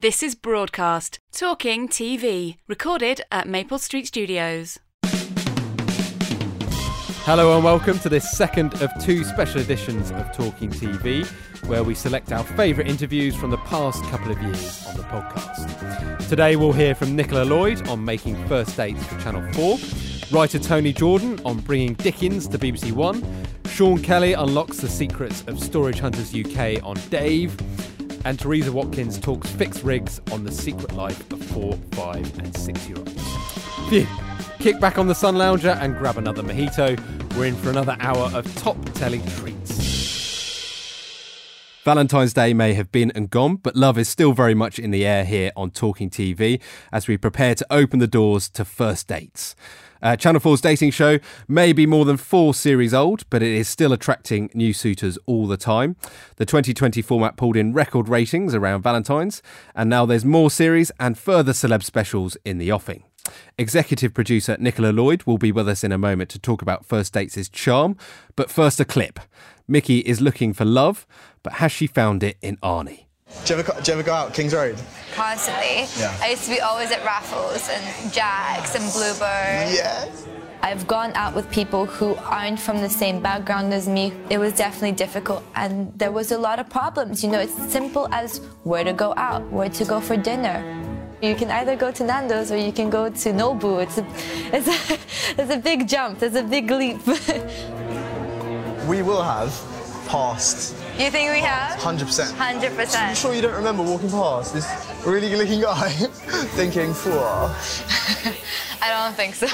This is Broadcast, Talking TV, recorded at Maple Street Studios. Hello and welcome to this second of two special editions of Talking TV, where we select our favourite interviews from the past couple of years on the podcast. Today we'll hear from Nicola Lloyd on making first dates for Channel 4, writer Tony Jordan on bringing Dickens to BBC One, Sean Kelly unlocks the secrets of Storage Hunters UK on Dave, and Teresa Watkins talks fixed rigs on the secret life of four, five, and six year olds. Phew. Kick back on the sun lounger and grab another mojito. We're in for another hour of top telly treats. Valentine's Day may have been and gone, but love is still very much in the air here on Talking TV as we prepare to open the doors to first dates. Uh, Channel 4's dating show may be more than four series old, but it is still attracting new suitors all the time. The 2020 format pulled in record ratings around Valentine's, and now there's more series and further celeb specials in the offing. Executive producer Nicola Lloyd will be with us in a moment to talk about First Dates' charm, but first a clip. Mickey is looking for love, but has she found it in Arnie? Do you, ever, do you ever go out Kings Road? Constantly. Yeah. I used to be always at Raffles and Jack's and Bluebird. Yes. I've gone out with people who aren't from the same background as me. It was definitely difficult and there was a lot of problems. You know, it's simple as where to go out, where to go for dinner. You can either go to Nando's or you can go to Nobu. It's a, it's a, it's a big jump. There's a big leap. We will have passed you think we have? 100%. 100%. I'm sure you don't remember walking past this really good looking guy thinking, "Four." I don't think so.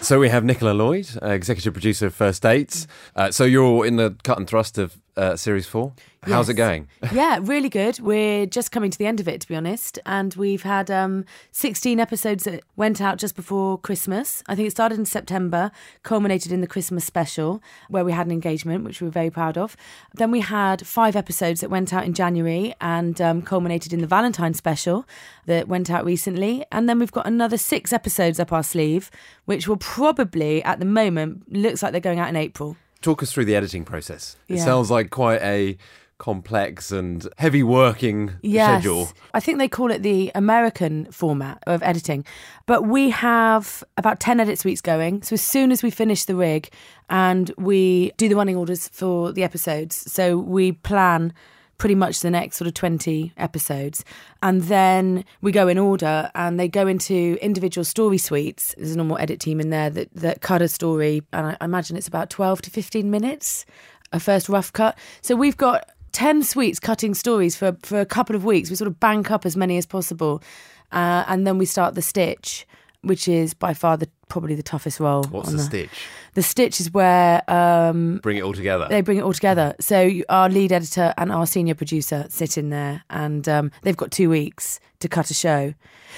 So we have Nicola Lloyd, uh, executive producer of First Dates. Uh, so you're in the cut and thrust of uh, series four. How's it going? yeah, really good. We're just coming to the end of it, to be honest. And we've had um, 16 episodes that went out just before Christmas. I think it started in September, culminated in the Christmas special, where we had an engagement, which we were very proud of. Then we had five episodes that went out in January and um, culminated in the Valentine special that went out recently. And then we've got another six episodes up our sleeve, which will probably, at the moment, looks like they're going out in April. Talk us through the editing process. It Yeah. sounds like quite a complex and heavy working Yes. schedule. I think they call it the American format of editing. But we have about 10 edit suites going. So as soon as we finish the rig and we do the running orders for the episodes, so we plan pretty much the next sort of 20 episodes. And then we go in order and they go into individual story suites. There's a normal edit team in there that, that cut a story. And I, imagine it's about 12 to 15 minutes, a first rough cut. So we've got 10 suites cutting stories for, for a couple of weeks. We sort of bank up as many as possible. Uh, and then we start the stitch, which is by far the probably the toughest role. What's on the stitch? The stitch is where um, Bring it all together. they bring it all together. So our lead editor and our senior producer sit in there, and um, they've got two weeks to cut a show.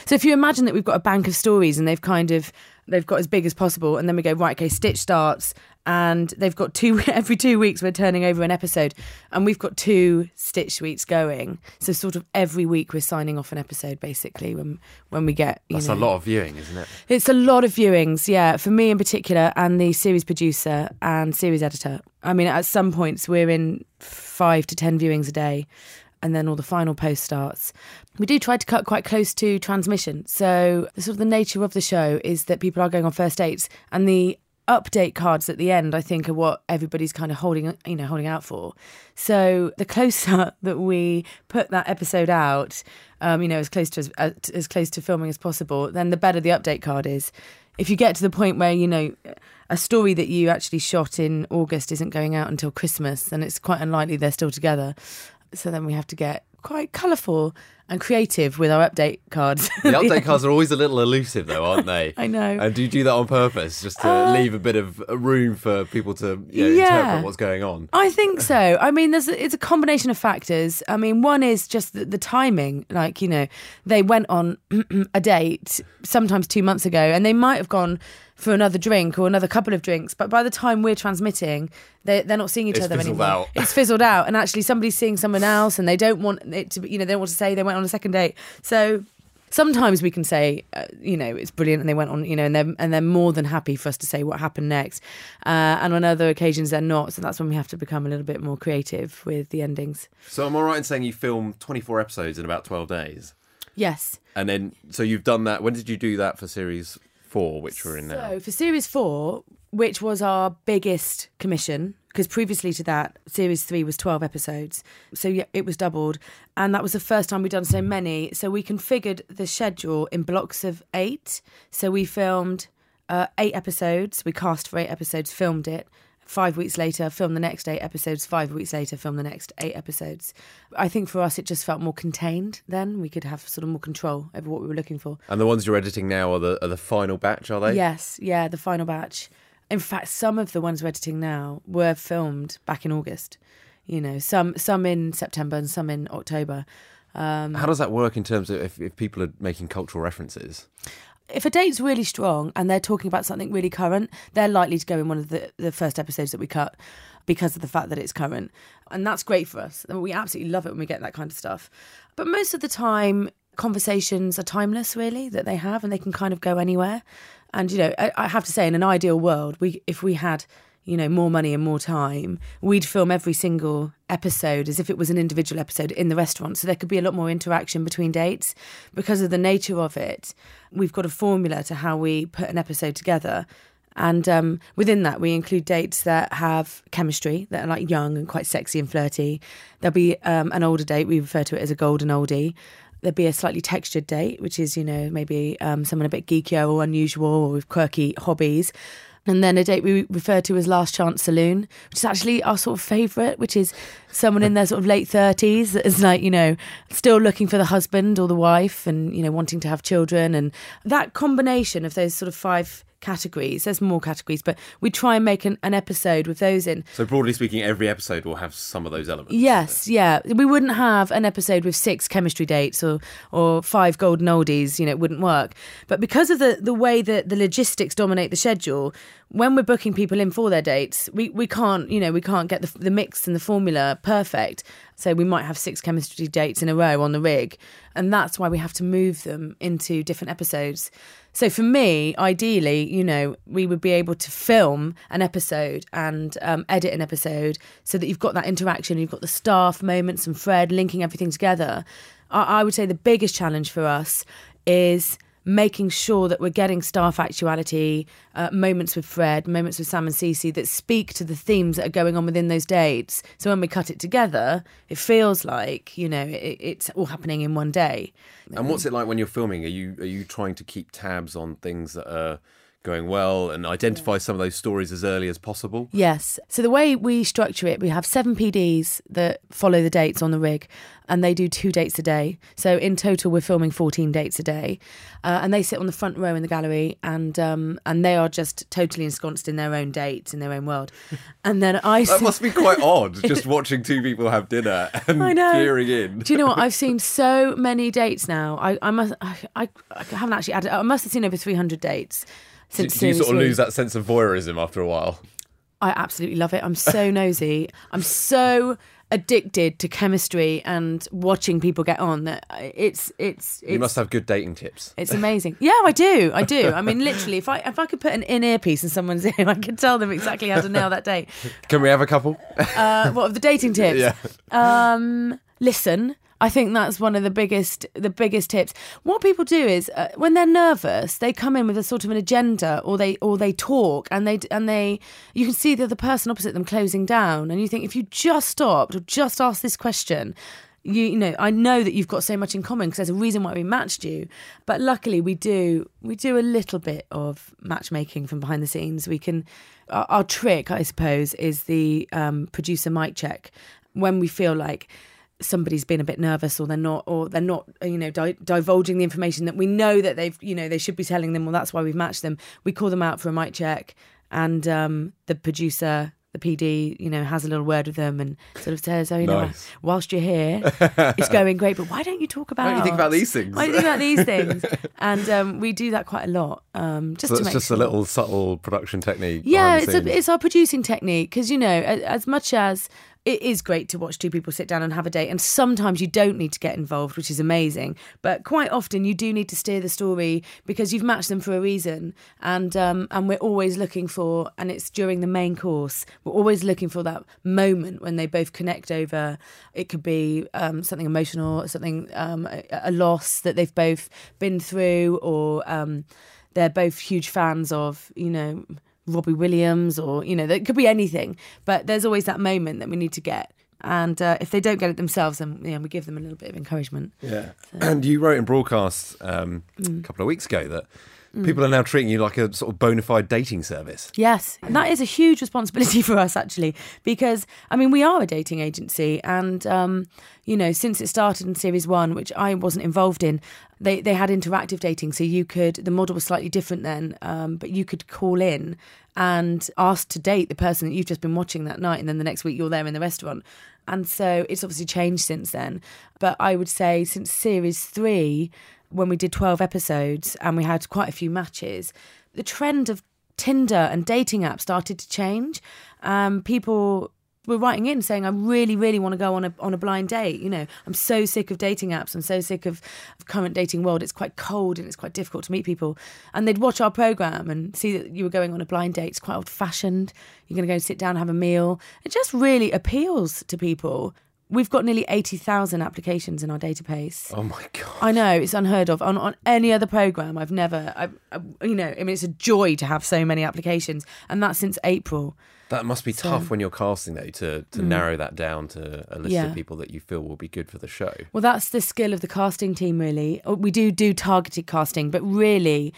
So if you imagine that we've got a bank of stories, and they've kind of they've got as big as possible, and then we go right, okay, Stitch starts, and they've got two every two weeks we're turning over an episode, and we've got two Stitch weeks going. So sort of every week we're signing off an episode basically when when we get you That's know, a lot of viewing, isn't it? it's a lot of viewings, yeah, for me in particular, and the series producer and series editor. I mean, at some points, we're in five to 10 viewings a day, and then all the final post starts. We do try to cut quite close to transmission. So, the sort of the nature of the show is that people are going on first dates, and the update cards at the end i think are what everybody's kind of holding you know holding out for. So the closer that we put that episode out um, you know as close to as, uh, as close to filming as possible then the better the update card is. If you get to the point where you know a story that you actually shot in august isn't going out until christmas then it's quite unlikely they're still together. So then we have to get quite colourful and creative with our update cards The update cards are always a little elusive, though, aren't they? I know. And do you do that on purpose, just to Uh, leave a bit of room for people to you know, Yeah. interpret what's going on? I think so. I mean, there's it's a combination of factors. I mean, one is just the, the timing. Like you know, they went on a date sometimes two months ago, and they might have gone for another drink or another couple of drinks. But by the time we're transmitting, they they're not seeing each It's other fizzled anymore. out. It's fizzled out, and actually somebody's seeing someone else, and they don't want it to. be You know, they don't want to say they went on a second date. So sometimes we can say, uh, you know, it's brilliant, and they went on, you know, and they're and they're more than happy for us to say what happened next. Uh, and on other occasions, they're not. So that's when we have to become a little bit more creative with the endings. So I'm I right in saying you filmed 24 episodes in about 12 days? Yes. And then, so you've done that. When did you do that for series four, which we're in now? So for series four, which was our biggest commission, because previously to that, series three was 12 episodes. So yeah, it was doubled. And that was the first time we'd done so many. So we configured the schedule in blocks of eight. So we filmed uh, eight episodes. We cast for eight episodes, filmed it. Five weeks later, filmed the next eight episodes. Five weeks later, filmed the next eight episodes. I think for us, it just felt more contained then. We could have sort of more control over what we were looking for. And the ones you're editing now are the are the final batch, are they? Yes, yeah, the final batch. In fact, some of the ones we're editing now were filmed back in August. You know, some some in September and some in October. Um, How does that work in terms of if, if people are making cultural references? if a date's really strong and they're talking about something really current, they're likely to go in one of the, the first episodes that we cut because of the fact that it's current. And that's great for us. We absolutely love it when we get that kind of stuff. But most of the time, conversations are timeless, really, that they have, and they can kind of go anywhere. And, you know, I, I have to say, in an ideal world, we if we had you know, more money and more time, we'd film every single episode as if it was an individual episode in the restaurant. So there could be a lot more interaction between dates. Because of the nature of it, we've got a formula to how we put an episode together. And um, within that, we include dates that have chemistry, that are like young and quite sexy and flirty. There'll be um, an older date, we refer to it as a golden oldie. There'll be a slightly textured date, which is, you know, maybe um, someone a bit geekier or unusual or with quirky hobbies. And then a date we refer to as Last Chance Saloon, which is actually our sort of favourite, which is someone in their sort of late 30s that is like, you know, still looking for the husband or the wife and, you know, wanting to have children. And that combination of those sort of five categories, there's more categories, but we try and make an, an episode with those in. So broadly speaking, every episode will have some of those elements. Yes, yeah. We wouldn't have an episode with six chemistry dates or or five golden oldies, you know, it wouldn't work. But because of the, the way that the logistics dominate the schedule, when we're booking people in for their dates, we, we can't, you know, we can't get the, the mix and the formula perfect. So we might have six chemistry dates in a row on the rig. And that's why we have to move them into different episodes. So for me, ideally, you know, we would be able to film an episode and um, edit an episode so that you've got that interaction, you've got the staff moments and Fred linking everything together. I, I would say the biggest challenge for us is making sure that we're getting staff actuality, uh, moments with Fred, moments with Sam and CiCi that speak to the themes that are going on within those dates. So when we cut it together, it feels like you know it, it's all happening in one day. And what's it like when you're filming? Are you are you trying to keep tabs on things that are going well and identify some of those stories as early as possible? Yes. So the way we structure it, we have seven PDs that follow the dates on the rig, and they do two dates a day. So in total, we're filming 14 dates a day, uh, and they sit on the front row in the gallery, and um, and they are just totally ensconced in their own dates in their own world. And then I That must be quite odd, just watching two people have dinner and I know. peering in. Do you know what? I've seen so many dates now. I, I must. I, I, I haven't actually added. I must have seen over 300 dates since. do you sort of lose that sense of voyeurism after a while? I absolutely love it. I'm so nosy. I'm so addicted to chemistry and watching people get on that it's it's it's You must have good dating tips. it's amazing. Yeah, I do. I do. I mean, literally, if I if I could put an in earpiece in someone's ear, I could tell them exactly how to nail that date. Can we have a couple? Uh, what of the dating tips? Yeah. Um, listen. I think that's one of the biggest the biggest tips. What people do is uh, when they're nervous, they come in with a sort of an agenda, or they or they talk, and they and they you can see the other person opposite them closing down, and you think if you just stopped or just asked this question, you, you know I know that you've got so much in common because there's a reason why we matched you. But luckily, we do we do a little bit of matchmaking from behind the scenes. We can our, our trick, I suppose, is the um, producer mic check when we feel like somebody's been a bit nervous or they're not or they're not you know di- divulging the information that we know that they've you know they should be telling them well that's why we've matched them we call them out for a mic check and um, the producer the PD, you know, has a little word with them and sort of says, "Oh, you know, Nice. whilst you're here, it's going great, but why don't you talk about? Why don't you think about these things?" Why do you think about these things?" And um, we do that quite a lot, um, just So to it's just sure. a little subtle production technique. Yeah, it's a, it's our producing technique because you know, a- as much as it is great to watch two people sit down and have a date. And sometimes you don't need to get involved, which is amazing. But quite often you do need to steer the story because you've matched them for a reason. And um, and we're always looking for, and it's during the main course, we're always looking for that moment when they both connect over. It could be um, something emotional, something um, a, a loss that they've both been through, or um, they're both huge fans of, you know. Robbie Williams, or you know, it could be anything. But there's always that moment that we need to get, and uh, if they don't get it themselves, then yeah, we give them a little bit of encouragement. Yeah. And you wrote in broadcast um, Mm. a couple of weeks ago that people are now treating you like a sort of bona fide dating service. Yes, and that is a huge responsibility for us actually, because I mean we are a dating agency, and um, you know since it started in series one, which I wasn't involved in, they they had interactive dating, so you could the model was slightly different then, um, but you could call in and ask to date the person that you've just been watching that night, and then the next week you're there in the restaurant, and so it's obviously changed since then. But I would say since series three when we did 12 episodes and we had quite a few matches, the trend of Tinder and dating apps started to change. Um, people were writing in saying, "I really, really want to go on a on a blind date." You know, I'm so sick of dating apps. I'm so sick of, of current dating world. It's quite cold and it's quite difficult to meet people. And they'd watch our program and see that you were going on a blind date. It's quite old fashioned. You're going to go sit down and have a meal. It just really appeals to people. We've got nearly 80,000 applications in our database. Oh my God. I know it's unheard of on on any other program. I've never, I, I, you know, I mean, it's a joy to have so many applications, and that's since April. That must be tough when you're casting, though, to, to narrow that down to a list Mm. Yeah. of people that you feel will be good for the show. Well, that's the skill of the casting team, really. Uh, We do do targeted casting, but really,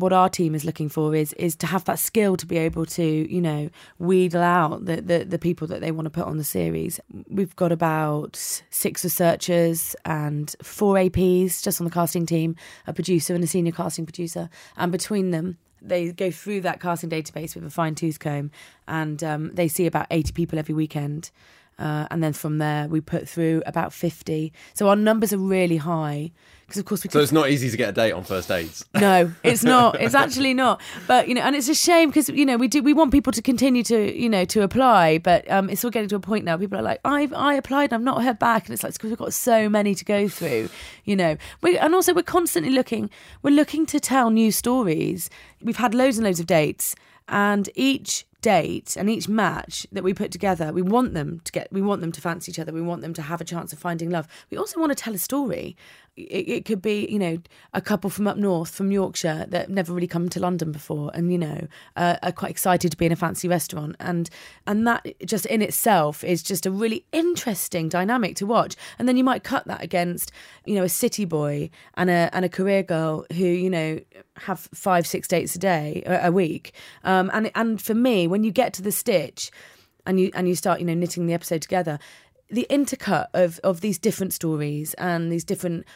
what our team is looking for is is to have that skill to be able to, you know, wheedle out the the, the people that they want to put on the series. We've got about six researchers and four APs just on the casting team, a producer and a senior casting producer, and between them. They go through that casting database with a fine tooth comb, and um, they see about eighty people every weekend. Uh, and then from there, we put through about 50. So our numbers are really high because, of course, we So could it's not easy to get a date on first dates. no, it's not. It's actually not. But you know, and it's a shame because you know we do we want people to continue to you know to apply, but um, it's all getting to a point now. People are like, I've I applied, and I've not heard back, and it's like because we've got so many to go through, you know. We and also we're constantly looking. We're looking to tell new stories. We've had loads and loads of dates, and each date and each match that we put together we want them to get we want them to fancy each other. We want them to have a chance of finding love. We also want to tell a story it, it could be you know a couple from up north from yorkshire that never really come to london before and you know uh, are quite excited to be in a fancy restaurant. And and that just in itself is just a really interesting dynamic to watch. And then you might cut that against you know a city boy and a and a career girl who you know have five six dates a day a, week. Um and and for me when you get to the stitch and you and you start you know knitting the episode together the intercut of of these different stories and these different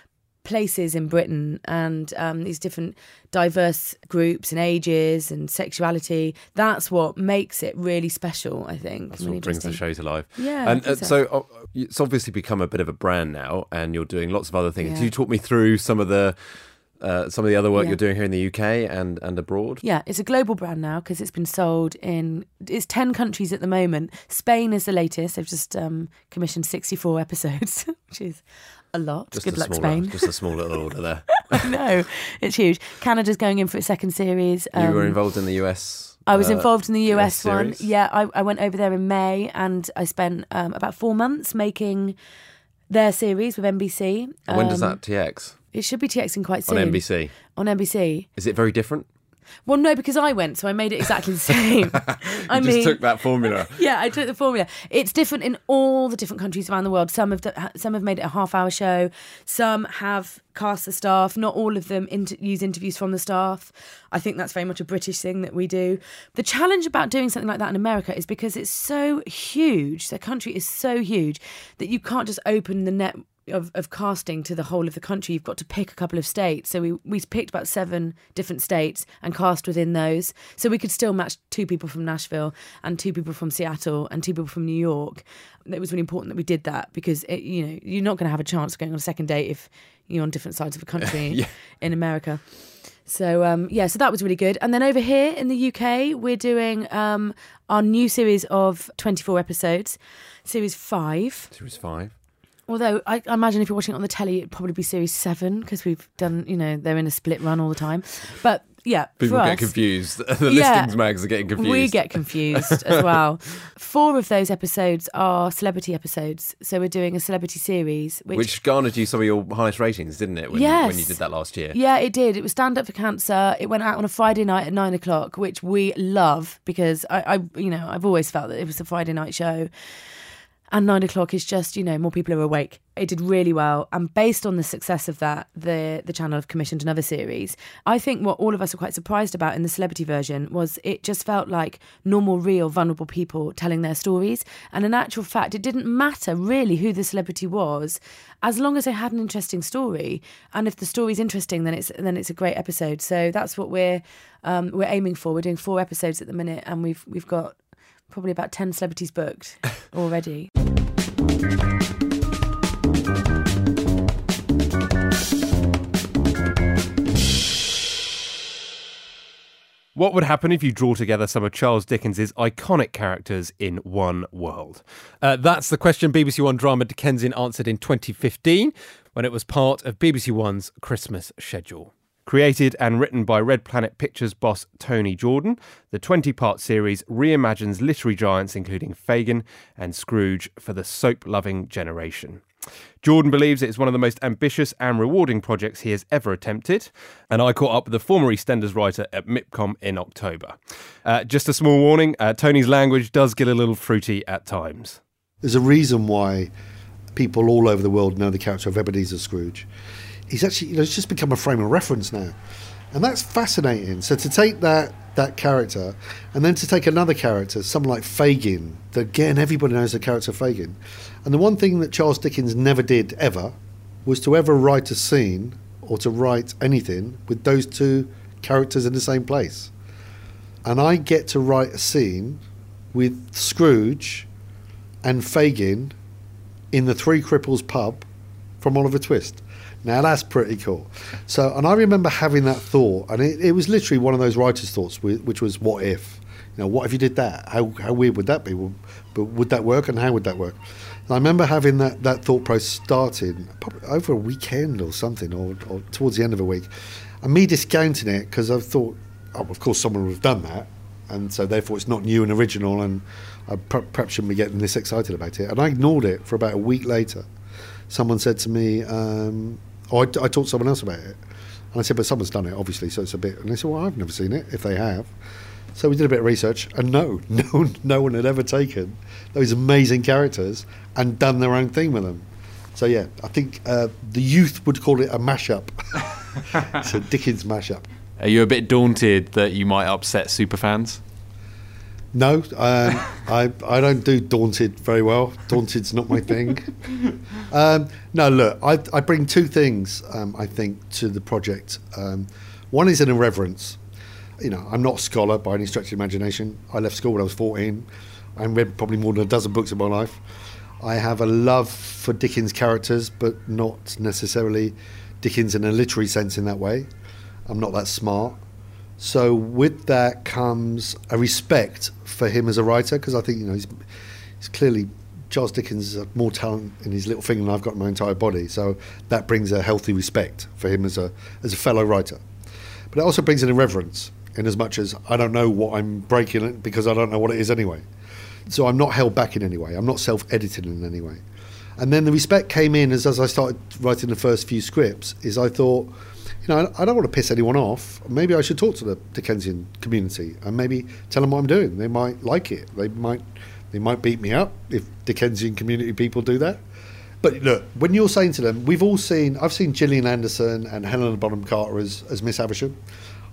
places in Britain and um, these different diverse groups and ages and sexuality that's what makes it really special I think That's really what brings the show to life. Yeah, and uh, so. so uh, it's obviously become a bit of a brand now, and you're doing lots of other things. Yeah. Can you talk me through some of the uh, some of the other work Yeah. you're doing here in the UK and and abroad? Yeah, it's a global brand now because it's been sold in it's ten countries at the moment. Spain is the latest. They've just um, commissioned sixty four episodes, which is a lot. Just Good a luck, small, Spain. just a small little order there. no, it's huge. Canada's going in for its second series. you were Um, involved in the US. I was uh, involved in the US, one. Yeah, I, I went over there in May and I spent um, about four months making their series with NBC. When does Um, that TX It should be TXing quite soon. on. NBC? On NBC. Is it very different? Well, no, because I went, so I made it exactly the same. I you mean, just took that formula. yeah, I took the formula. It's different in all the different countries around the world. Some have some have made it a half hour show. Some have cast the staff. Not all of them inter- use interviews from the staff. I think that's very much a British thing that we do. The challenge about doing something like that in America is because it's so huge. The country is so huge that you can't just open the net. Of, of casting to the whole of the country, you've got to pick a couple of states. So we we picked about seven different states and cast within those. So we could still match two people from Nashville and two people from Seattle and two people from New York. It was really important that we did that because it, you know you're not going to have a chance of going on a second date if you're on different sides of the country Yeah. in America. So um, yeah, so that was really good. And then over here in the UK, we're doing um, our new series of 24 episodes, series five. Series five. Although I, I imagine if you're watching it on the telly, it'd probably be series seven because we've done, you know, they're in a split run all the time. But yeah, People get us, confused. the Yeah. listings mags are getting confused. we get confused as well. Four of those episodes are celebrity episodes. So we're doing a celebrity series, which, Which garnered you some of your highest ratings, didn't it? When, Yes. when you did that last year. Yeah, it did. It was Stand Up for Cancer. It went out on a Friday night at nine o'clock, which we love because I, I, you know, I've always felt that it was a Friday night show. And nine o'clock is just, you know, more people are awake. It did really well. And based on the success of that, the the channel have commissioned another series. I think what all of us were quite surprised about in the celebrity version was it just felt like normal, real, vulnerable people telling their stories. And in actual fact, it didn't matter really who the celebrity was, as long as they had an interesting story. And if the story's interesting, then it's then it's a great episode. So that's what we're um, we're aiming for. We're doing four episodes at the minute, and we've we've got probably about ten celebrities booked already. What would happen if you draw together some of Charles Dickens's iconic characters in one world? Uh, that's the question BBC One drama Dickensian answered in 2015 when it was part of BBC One's Christmas schedule. Created and written by Red Planet Pictures boss Tony Jordan, the 20 part series reimagines literary giants including Fagin and Scrooge for the soap loving generation. Jordan believes it is one of the most ambitious and rewarding projects he has ever attempted, and I caught up with the former EastEnders writer at MIPCOM in October. Uh, just a small warning uh, Tony's language does get a little fruity at times. There's a reason why people all over the world know the character of Ebenezer Scrooge. He's actually, you know, it's just become a frame of reference now. And that's fascinating. So to take that that character and then to take another character, someone like Fagin, that again everybody knows the character Fagin. And the one thing that Charles Dickens never did ever was to ever write a scene or to write anything with those two characters in the same place. And I get to write a scene with Scrooge and Fagin in the Three Cripples pub from Oliver Twist. Now that's pretty cool. So, and I remember having that thought, and it, it was literally one of those writer's thoughts, which was, "What if? You know, what if you did that? How how weird would that be? Well, But would that work, and how would that work?" And I remember having that, that thought process started probably over a weekend or something, or, or towards the end of a week, and me discounting it because I thought, oh, of course, someone would have done that, and so therefore it's not new and original, and I per- perhaps shouldn't be getting this excited about it. And I ignored it for about a week later. Someone said to me, um, oh, I, I talked to someone else about it. And I said, but someone's done it, obviously, so it's a bit. And they said, well, I've never seen it, if they have. So we did a bit of research, and no, no, no one had ever taken those amazing characters and done their own thing with them. So yeah, I think uh, the youth would call it a mashup. it's a Dickens mashup. Are you a bit daunted that you might upset superfans? No, um, I I don't do daunted very well. Daunted's not my thing. Um, no, look, I I bring two things um, I think to the project. Um, one is an irreverence. You know, I'm not a scholar by any stretch of imagination. I left school when I was 14. I read probably more than a dozen books in my life. I have a love for Dickens characters, but not necessarily Dickens in a literary sense in that way. I'm not that smart. So with that comes a respect for him as a writer because I think you know he's, he's clearly Charles Dickens has more talent in his little finger than I've got in my entire body. So that brings a healthy respect for him as a as a fellow writer. But it also brings an irreverence in as much as I don't know what I'm breaking it because I don't know what it is anyway. So I'm not held back in any way. I'm not self-editing in any way. And then the respect came in as as I started writing the first few scripts. Is I thought you know, I don't want to piss anyone off. Maybe I should talk to the Dickensian community and maybe tell them what I'm doing. They might like it. They might, they might beat me up if Dickensian community people do that. But look, when you're saying to them, we've all seen. I've seen Gillian Anderson and Helena Bonham Carter as, as Miss Havisham.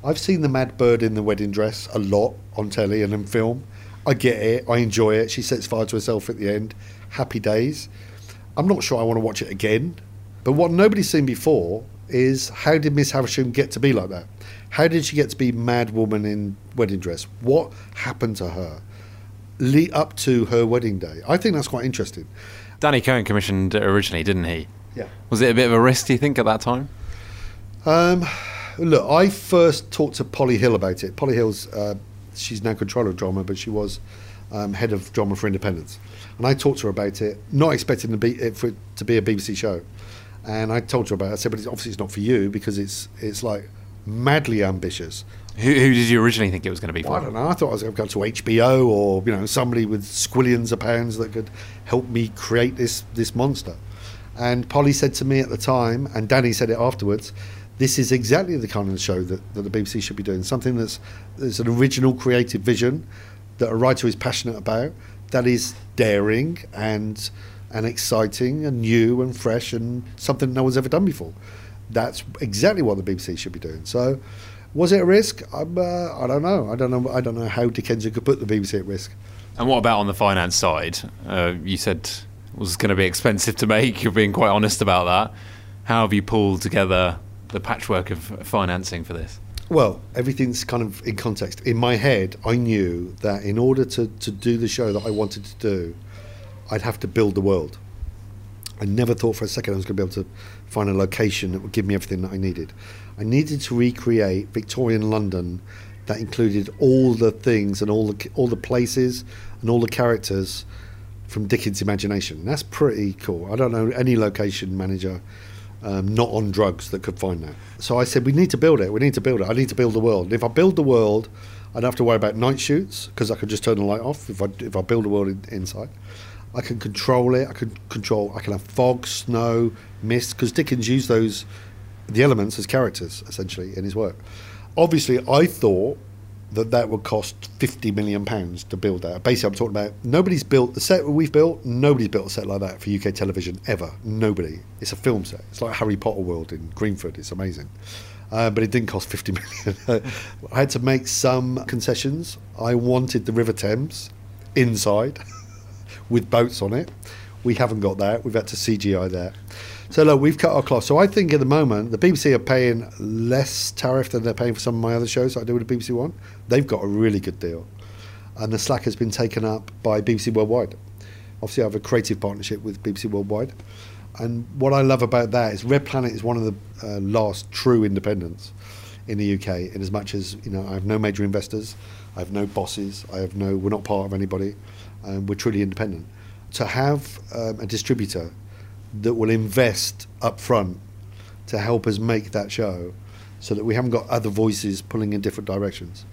I've seen the Mad Bird in the wedding dress a lot on telly and in film. I get it. I enjoy it. She sets fire to herself at the end. Happy days. I'm not sure I want to watch it again. But what nobody's seen before is how did Miss Havisham get to be like that? How did she get to be mad woman in wedding dress? What happened to her lead up to her wedding day? I think that's quite interesting. Danny Cohen commissioned it originally, didn't he? Yeah. Was it a bit of a risk, do you think, at that time? Um, look, I first talked to Polly Hill about it. Polly Hill's, uh, she's now controller of drama, but she was um, head of drama for Independence. And I talked to her about it, not expecting to be, it for it to be a BBC show. And I told her about it. I said, but it's, obviously it's not for you because it's it's like madly ambitious. Who, who did you originally think it was going to be Well, I for? don't know. I thought I was going to go to HBO or you know somebody with squillions of pounds that could help me create this this monster. And Polly said to me at the time, and Danny said it afterwards. This is exactly the kind of show that, that the BBC should be doing. Something that's there's an original creative vision that a writer is passionate about, that is daring and and exciting and new and fresh and something no one's ever done before. That's exactly what the BBC should be doing. So, was it a risk? I'm, uh, I don't know. I don't know. I don't know how Dickensian could put the BBC at risk. And what about on the finance side? Uh, you said it was going to be expensive to make. You're being quite honest about that. How have you pulled together the patchwork of financing for this? Well, everything's kind of in context. In my head, I knew that in order to, to do the show that I wanted to do, I'd have to build the world. I never thought for a second I was going to be able to find a location that would give me everything that I needed. I needed to recreate Victorian London that included all the things and all the all the places and all the characters from Dickens' imagination. That's pretty cool. I don't know any location manager um, not on drugs that could find that. So I said, we need to build it. We need to build it. I need to build the world. And if I build the world, I don't have to worry about night shoots because I can just turn the light off if I if I build a world in, inside. I can control it. I can control. I can have fog, snow, mist because Dickens used those the elements as characters essentially in his work. Obviously, I thought that that would cost 50 million pounds to build that. Basically, I'm talking about nobody's built the set we've built. Nobody's built a set like that for UK television ever. Nobody. It's a film set. It's like Harry Potter world in Greenford. It's amazing. Uh, but it didn't cost 50 million. I had to make some concessions. I wanted the River Thames inside with boats on it. We haven't got that. We've had to CGI that. So look, we've cut our cloth. So I think at the moment the BBC are paying less tariff than they're paying for some of my other shows I do with the BBC One. They've got a really good deal, and the slack has been taken up by BBC Worldwide. Obviously, I have a creative partnership with BBC Worldwide, and what I love about that is Red Planet is one of the uh, last true independents in the UK. In as much as you know, I have no major investors, I have no bosses, I have no. We're not part of anybody. Um, we're truly independent. To have um, a distributor that will invest up front to help us make that show so that we haven't got other voices pulling in different directions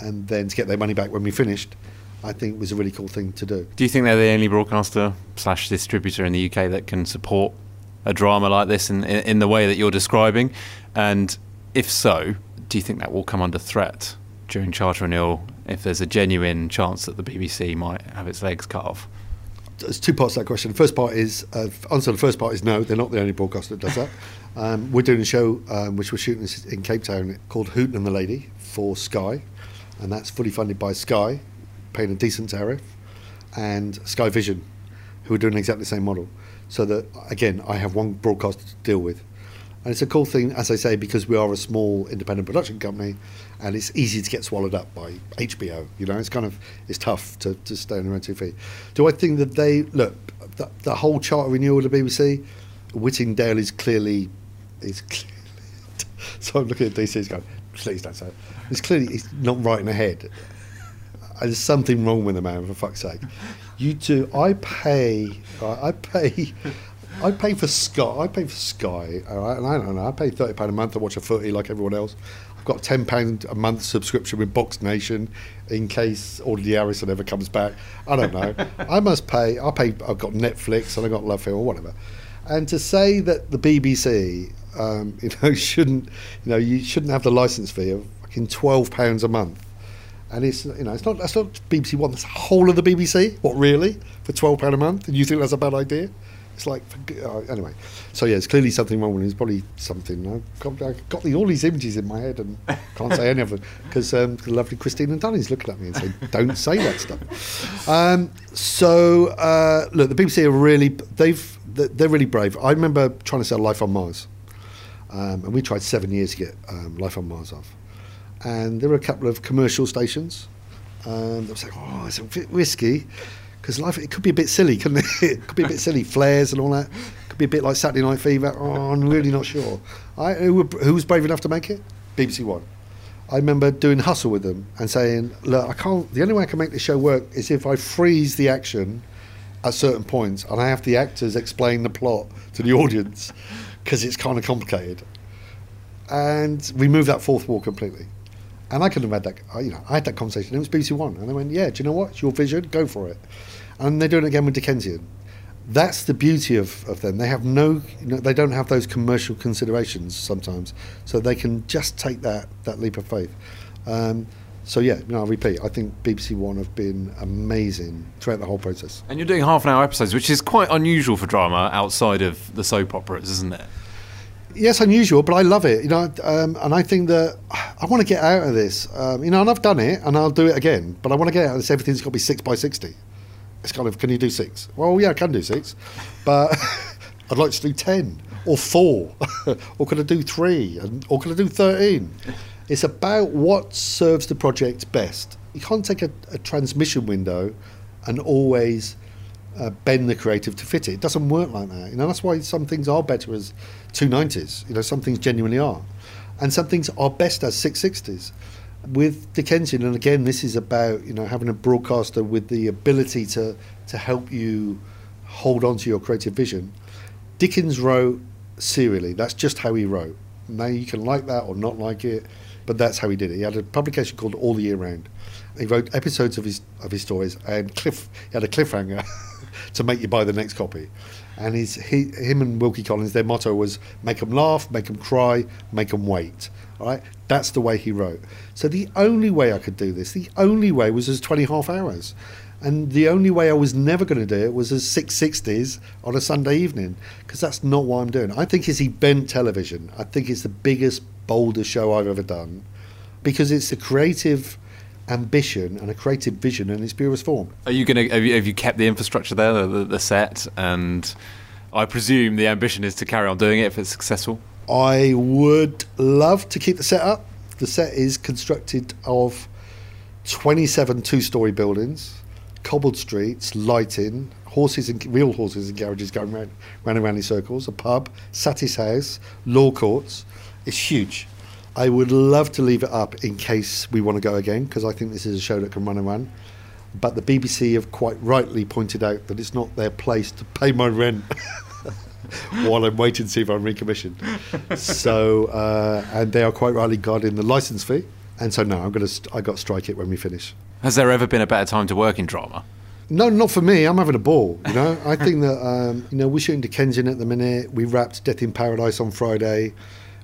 and then to get their money back when we finished I think was a really cool thing to do. Do you think they're the only broadcaster slash distributor in the UK that can support a drama like this in, in, in the way that you're describing? And if so, do you think that will come under threat during charter renewal if there's a genuine chance that the BBC might have its legs cut off? There's two parts to that question. The first part is uh, answer. The first part is no, they're not the only broadcaster that does that. Um, we're doing a show um, which we're shooting in Cape Town called Hooten and the Lady for Sky, and that's fully funded by Sky, paying a decent tariff, and Sky Vision, who are doing exactly the same model. So that again, I have one broadcaster to deal with, and it's a cool thing, as I say, because we are a small independent production company, and it's easy to get swallowed up by HBO. You know, it's kind of it's tough to, to stay on your own two feet. Do I think that they look the, the whole charter renewal of the BBC? Whittingdale is clearly is clearly. so I'm looking at DC. He's going, please don't say it. It's clearly he's not right in the head. There's something wrong with the man, for fuck's sake. You two, I pay, I pay, I pay for Sky. I pay for Sky, all right? And I don't know. I pay thirty pound a month to watch a footy like everyone else. I've got a ten pound a month subscription with Box Nation in case Audley Harrison ever comes back. I don't know. I must pay. I pay. I've got Netflix and I've got Love Film or whatever. And to say that the BBC, um, you know, shouldn't, you know, you shouldn't have the license fee of fucking twelve pounds a month and it's you know it's not that's not BBC One. That's the whole of the BBC. What really for twelve pound a month? And you think that's a bad idea? It's like uh, anyway. So yeah, it's clearly something wrong with it. It's probably something. I've got, I've got the, all these images in my head and can't say any of them because um, the lovely Christine and Dunny's looking at me and saying, "Don't say that stuff." Um, so uh, look, the BBC are really they've they're really brave. I remember trying to sell Life on Mars, um, and we tried seven years to get um, Life on Mars off and there were a couple of commercial stations. Um, they were saying, "Oh, it's a bit risky because life it could be a bit silly, couldn't it? it could be a bit silly, flares and all that. Could be a bit like Saturday Night Fever. Oh, I'm really not sure. I, who, who was brave enough to make it? BBC One. I remember doing Hustle with them and saying, "Look, I can't. The only way I can make this show work is if I freeze the action at certain points, and I have the actors explain the plot to the audience because it's kind of complicated." And we moved that fourth wall completely. And I could have had that. You know, I had that conversation. It was BBC One, and they went, "Yeah, do you know what? It's your vision. Go for it." And they're doing it again with Dickensian. That's the beauty of, of them. They have no, you know, they don't have those commercial considerations sometimes, so they can just take that that leap of faith. Um, so yeah, no, I repeat. I think BBC One have been amazing throughout the whole process. And you're doing half an hour episodes, which is quite unusual for drama outside of the soap operas, isn't it? Yes, unusual, but I love it. You know, um, and I think that I want to get out of this. Um, you know, and I've done it, and I'll do it again. But I want to get out of this. Everything's got to be six by sixty. It's kind of, can you do six? Well, yeah, I can do six, but I'd like to do ten or four, or could I do three, and, or could I do thirteen? It's about what serves the project best. You can't take a, a transmission window and always uh, bend the creative to fit it. It doesn't work like that. You know, that's why some things are better as 290s. You know, some things genuinely are. And some things are best as 660s. With Dickensian, and again, this is about, you know, having a broadcaster with the ability to, to help you hold on to your creative vision. Dickens wrote serially. That's just how he wrote. Now you can like that or not like it, but that's how he did it. He had a publication called All the Year Round. He wrote episodes of his of his stories and cliff. He had a cliffhanger to make you buy the next copy. And his he, him and Wilkie Collins, their motto was make them laugh, make them cry, make them wait. All right, that's the way he wrote. So the only way I could do this, the only way was as 20 half hours. And the only way I was never going to do it was as 660s on a Sunday evening, because that's not what I'm doing. I think it's event television. I think it's the biggest, boldest show I've ever done, because it's a creative ambition and a creative vision in its purest form. Are you going to have you, have you kept the infrastructure there, the, the, the set, and I presume the ambition is to carry on doing it if it's successful. I would love to keep the set up. The set is constructed of 27 two story buildings, cobbled streets, lighting, horses and real horses and garages going round, round and round in circles, a pub, Satis House, law courts. It's huge. I would love to leave it up in case we want to go again because I think this is a show that can run and run. But the BBC have quite rightly pointed out that it's not their place to pay my rent while I'm waiting to see if I'm recommissioned. so, uh, and they are quite rightly guarding the license fee. And so, no, I'm going to. St- I got to strike it when we finish. Has there ever been a better time to work in drama? No, not for me. I'm having a ball. You know, I think that um, you know we're shooting Dickensian at the minute. We wrapped Death in Paradise on Friday.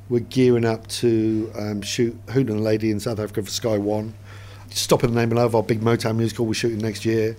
We're gearing up to um, shoot Hooten and the Lady in South Africa for Sky One. Stop in the Name of Love, our big Motown musical, we're shooting next year.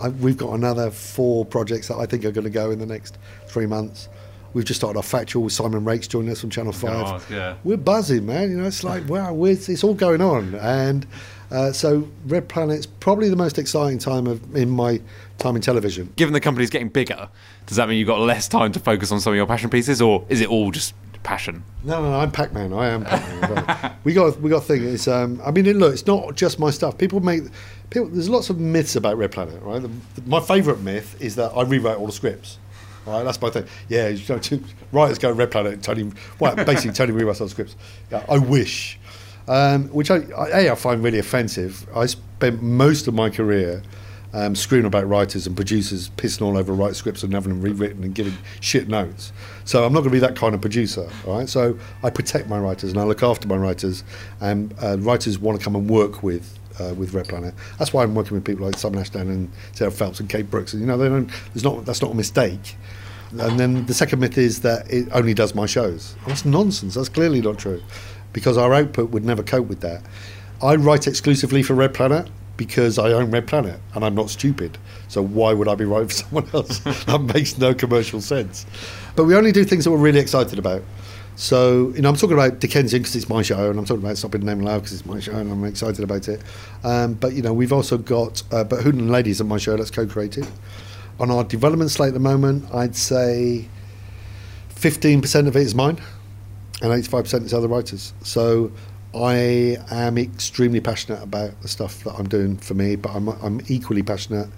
I, we've got another four projects that I think are going to go in the next three months. We've just started our factual with Simon Rakes joining us from Channel Five. God, yeah. We're buzzing, man. You know, it's like wow, we're, it's all going on, and uh, so Red Planet's probably the most exciting time of in my time in television. Given the company's getting bigger, does that mean you've got less time to focus on some of your passion pieces, or is it all just passion? No, no, no I'm Pac-Man. I am Pac-Man. Right. we got we got a thing. It's um, I mean, look, it's not just my stuff. People make people. There's lots of myths about Red Planet, right? The, my favourite myth is that I rewrite all the scripts. Right, that's my thing. Yeah, you know, two, writers go Red Planet. Tony, well, basically Tony rewrites all the scripts. Yeah, I wish, um, which I, I a I find really offensive. I spent most of my career um, screwing about writers and producers pissing all over write scripts and having them rewritten and giving shit notes. So I'm not going to be that kind of producer, all right? So I protect my writers and I look after my writers, and uh, writers want to come and work with. Uh, with Red Planet, that's why I'm working with people like Simon Ashdown and Sarah Phelps and Kate Brooks. And you know, they don't. There's not. That's not a mistake. And then the second myth is that it only does my shows. That's nonsense. That's clearly not true, because our output would never cope with that. I write exclusively for Red Planet because I own Red Planet and I'm not stupid. So why would I be writing for someone else? that makes no commercial sense. But we only do things that we're really excited about. So, you know, I'm talking about Dickensian because it's my show, and I'm talking about Stop in the Name of Love because it's my show, and I'm excited about it. Um, but, you know, we've also got, uh, but Hood and Ladies are my show, that's co created. On our development slate at the moment, I'd say 15% of it is mine, and 85% is other writers. So I am extremely passionate about the stuff that I'm doing for me, but I'm, I'm equally passionate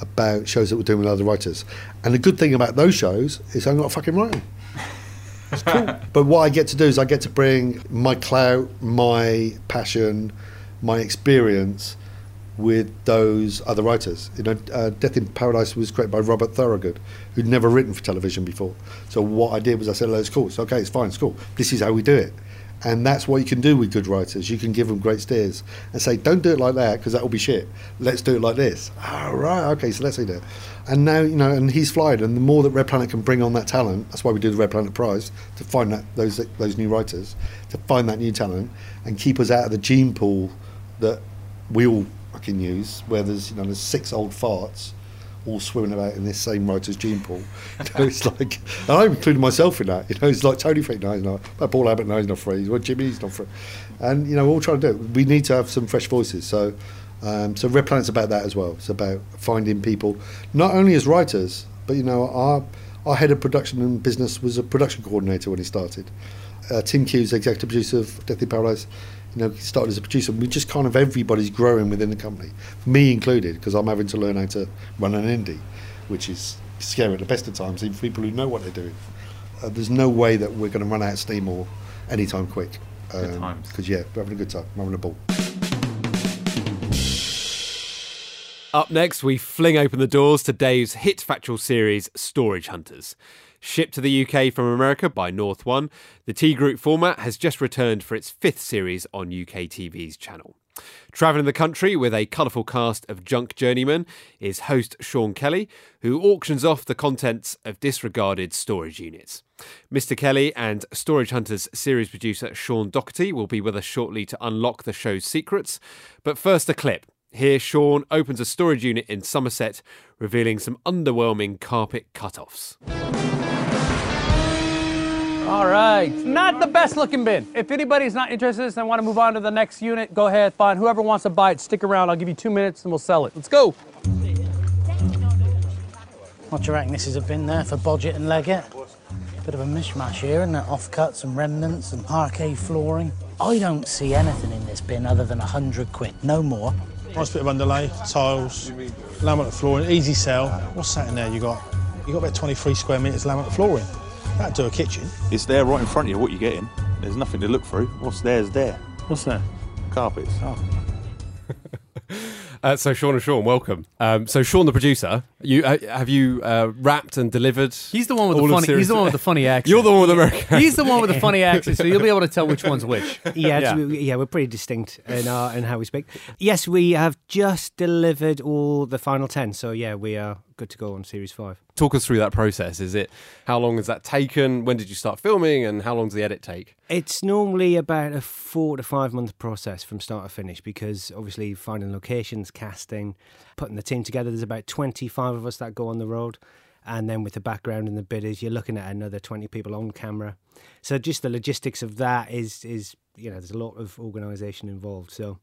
about shows that we're doing with other writers. And the good thing about those shows is I'm not fucking writing. It's cool. but what I get to do is I get to bring my clout, my passion, my experience with those other writers. You know, uh, Death in Paradise was created by Robert Thorogood, who'd never written for television before. So what I did was I said, "Oh, it's cool. It's okay. It's fine. It's cool. This is how we do it." And that's what you can do with good writers. You can give them great steers and say, "Don't do it like that because that will be shit. Let's do it like this." All right, okay, so let's do that. And now you know, and he's flying. And the more that Red Planet can bring on that talent, that's why we do the Red Planet Prize to find that those those new writers, to find that new talent, and keep us out of the gene pool that we all fucking use, where there's you know there's six old farts all swimming about in this same writer's gene pool. You know, it's like, and I'm including myself in that. You know, it's like Tony no, he's not. But Paul Abbott, no, he's not free. Well, Jimmy's not free. And you know, we're all trying to do it. We need to have some fresh voices. So, um, so Red Planet's about that as well. It's about finding people, not only as writers, but you know, our our head of production and business was a production coordinator when he started. Uh, Tim Hughes, executive producer of Death in Paradise, you know, he started as a producer. We just kind of everybody's growing within the company, me included, because I'm having to learn how to run an indie, which is scary at the best of times, even for people who know what they're doing. Uh, there's no way that we're going to run out of steam or anytime quick. Good times. Because, yeah, we're having a good time. I'm having a ball. Up next, we fling open the doors to Dave's hit factual series, Storage Hunters. Shipped to the UK from America by North One, the T Group format has just returned for its fifth series on UKTV's channel. Travelling the country with a colourful cast of junk journeymen is host Sean Kelly, who auctions off the contents of disregarded storage units. Mr. Kelly and Storage Hunters series producer Sean Doherty will be with us shortly to unlock the show's secrets. But first, a clip. Here, Sean opens a storage unit in Somerset, revealing some underwhelming carpet cut-offs. All right. Not the best looking bin. If anybody's not interested in this and want to move on to the next unit, go ahead. Fine. Whoever wants to buy it, stick around. I'll give you two minutes and we'll sell it. Let's go. What do you reckon? This is a bin there for Bodgett and Leggett. Bit of a mishmash here, isn't it? Offcuts and remnants and parquet flooring. I don't see anything in this bin other than a hundred quid, no more. Nice bit of underlay, tiles, laminate flooring, easy sell. What's that in there? You got you got about 23 square metres laminate flooring. That'd do a kitchen. It's there right in front of you, what you're getting. There's nothing to look through. What's there's there? What's that? Carpets. Oh. Uh, so Sean and Sean, welcome. Um, so Sean, the producer, you uh, have you uh, wrapped and delivered? He's the one with the funny. He's the one with the funny accent. You're the one with American. He's the one with the funny accent, so you'll be able to tell which one's which. Yeah, Yeah. yeah. yeah, we're pretty distinct in our in how we speak. Yes, we have just delivered all the final ten, so yeah, we are good to go on series five. Talk us through that process. Is it how long has that taken? When did you start filming, and how long does the edit take? It's normally about a four to five month process from start to finish because obviously finding locations, casting, putting the team together. There's about 25 of us that go on the road. And then with the background and the bidders, you're looking at another 20 people on camera. So just the logistics of that is, is you know, there's a lot of organisation involved. So,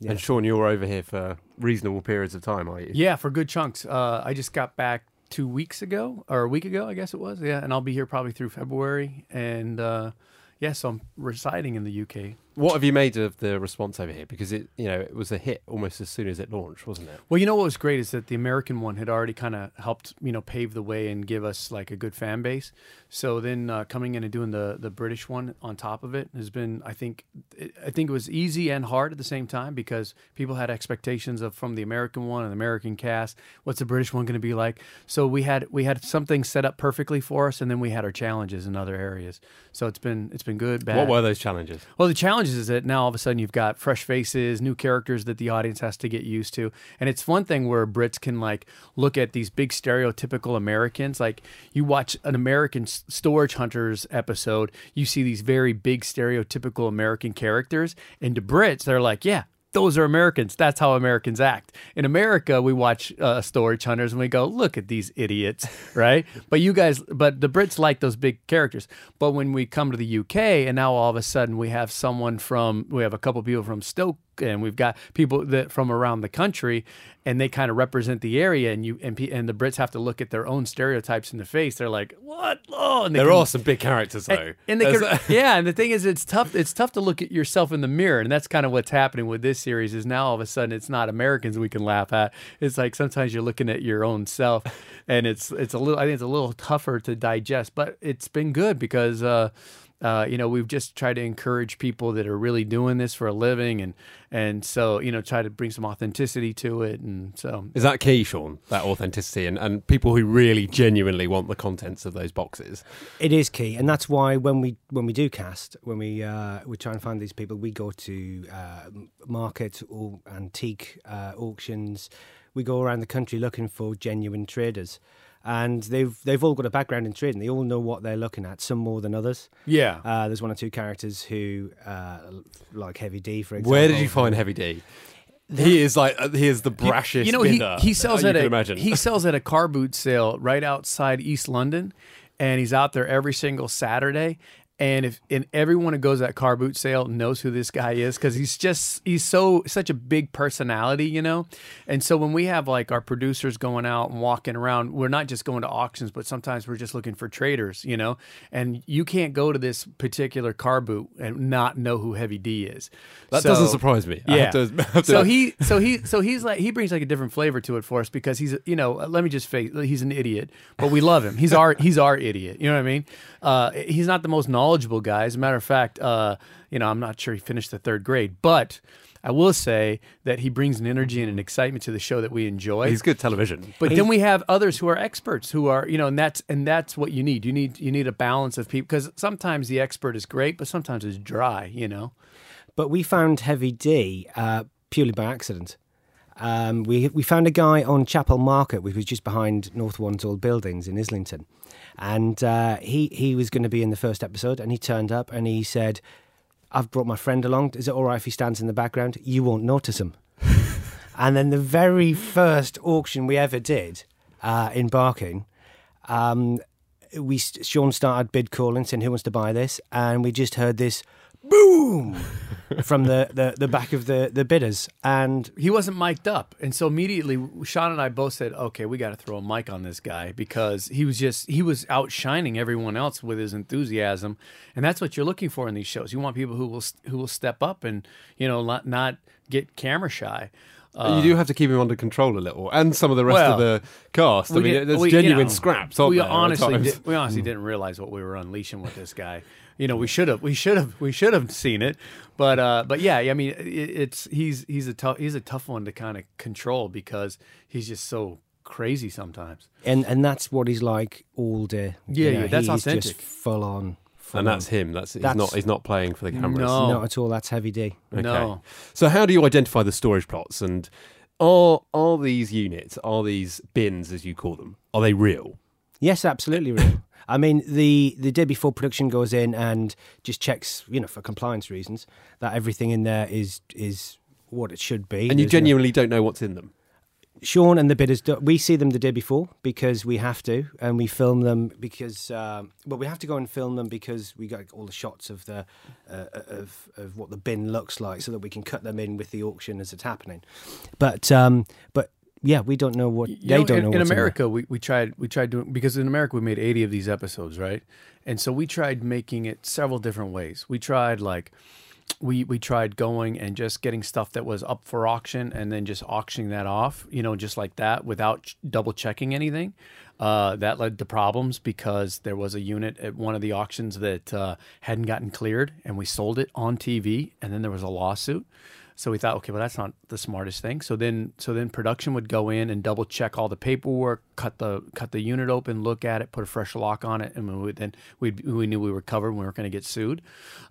yeah. And Sean, you're over here for reasonable periods of time, are you? Yeah, for good chunks. Uh, I just got back two weeks ago, or a week ago, I guess it was. Yeah, and I'll be here probably through February. And uh, yeah, so I'm residing in the UK. What have you made of the response over here? Because it, you know, it was a hit almost as soon as it launched, wasn't it? Well, you know what was great is that the American one had already kind of helped, you know, pave the way and give us like a good fan base. So then uh, coming in and doing the the British one on top of it has been, I think, it, I think it was easy and hard at the same time because people had expectations of from the American one and the American cast. What's the British one going to be like? So we had we had something set up perfectly for us, and then we had our challenges in other areas. So it's been it's been good. Bad. What were those challenges? Well, the challenge is that now all of a sudden you've got fresh faces, new characters that the audience has to get used to. And it's one thing where Brits can like look at these big stereotypical Americans. Like you watch an American Storage Hunters episode, you see these very big stereotypical American characters. And to Brits, they're like, yeah. Those are Americans. That's how Americans act. In America, we watch uh, Storage Hunters and we go, "Look at these idiots," right? but you guys, but the Brits like those big characters. But when we come to the UK, and now all of a sudden we have someone from, we have a couple people from Stoke and we've got people that from around the country, and they kind of represent the area, and you and, and the Brits have to look at their own stereotypes in the face. They're like, "What? Oh, and they are some big characters though. and, and they can, yeah, and the thing is, it's tough. It's tough to look at yourself in the mirror, and that's kind of what's happening with this series. Is now all of a sudden it's not Americans we can laugh at. It's like sometimes you're looking at your own self, and it's it's a little. I think it's a little tougher to digest, but it's been good because. Uh, uh, you know, we've just tried to encourage people that are really doing this for a living, and and so you know, try to bring some authenticity to it, and so Is that key, Sean? That authenticity and, and people who really genuinely want the contents of those boxes. It is key, and that's why when we when we do cast, when we uh, we try and find these people, we go to uh, market or antique uh, auctions. We go around the country looking for genuine traders, and they've they've all got a background in trading. They all know what they're looking at, some more than others. Yeah. uh, there's one or two characters who uh, like Heavy D, for example. Where did you find Heavy D? He is like uh, he is the He- brashest You know, he, he sells at a imagine. he sells at a car boot sale right outside East London, and he's out there every single Saturday. And if and everyone who goes to that car boot sale knows who this guy is because he's just he's so such a big personality, you know. And so when we have like our producers going out and walking around, we're not just going to auctions, but sometimes we're just looking for traders, you know. And you can't go to this particular car boot and not know who Heavy D is. That doesn't surprise me. Yeah. to- to- so he so he so he's like he brings like a different flavor to it for us because he's you know let me just face he's an idiot but we love him he's our he's our idiot you know what I mean uh, he's not the most knowledgeable guy as a matter of fact uh, you know I'm not sure he finished the third grade but I will say that he brings an energy and an excitement to the show that we enjoy. He's good television. But then we have others who are experts who are, you know, and that's and that's what you need. You need you need a balance of people because sometimes the expert is great, but sometimes it's dry, you know. But we found Heavy D uh, purely by accident. Um, we we found a guy on Chapel Market, which was just behind North One's old buildings in Islington, and uh, he he was going to be in the first episode, and he turned up and he said, "I've brought my friend along. Is it all right if he stands in the background? You won't notice him." and then the very first auction we ever did uh, in Barking, um, we Sean started bid calling, saying who wants to buy this, and we just heard this boom from the, the, the back of the, the bidders. And he wasn't mic'd up. And so immediately Sean and I both said, okay, we got to throw a mic on this guy because he was just, he was outshining everyone else with his enthusiasm. And that's what you're looking for in these shows. You want people who will, who will step up and, you know, not, not get camera shy. you do have to keep him under control a little, and some of the rest of Uh, the cast. I mean, did- there's we- you genuine know, scraps. Aren't we there, honestly, did, we honestly didn't realize what we were unleashing with this guy. You know, we should have, we should have, we should have seen it. But, uh, but yeah, I mean, it, it's he's he's a tough he's a tough one to kind of control because he's just so crazy sometimes. and and that's what he's like all day. Yeah, yeah, that's he's authentic. Just full on. full and that's on. him. That's he's not. He's not playing for the cameras. No. Not at all. That's Heavy D. Okay. No. So how do you identify the storage plots and are are these units, are these bins as you call them, are they real? Yes, absolutely real. I mean, the the day before production goes in and just checks, you know, for compliance reasons, that everything in there is is what it should be. And you There's no- genuinely don't know what's in them. Sean and the bidders, do, we see them the day before because we have to, and we film them because, um, well, we have to go and film them because we got all the shots of the uh, of of what the bin looks like, so that we can cut them in with the auction as it's happening. But um, but yeah, we don't know what You they know, don't in, know. in. America we, we tried we tried doing because in America we made 80 of these episodes right and so we tried making it several different ways we tried like we we tried going and just getting stuff that was up for auction and then just auctioning that off you know just like that without ch- double checking anything uh, that led to problems because there was a unit at one of the auctions that uh, hadn't gotten cleared and we sold it on TV and then there was a lawsuit so we thought, okay, well, that's not the smartest thing. So then, so then production would go in and double check all the paperwork, cut the cut the unit open, look at it, put a fresh lock on it, and we would, then we we knew we were covered. We weren't going to get sued.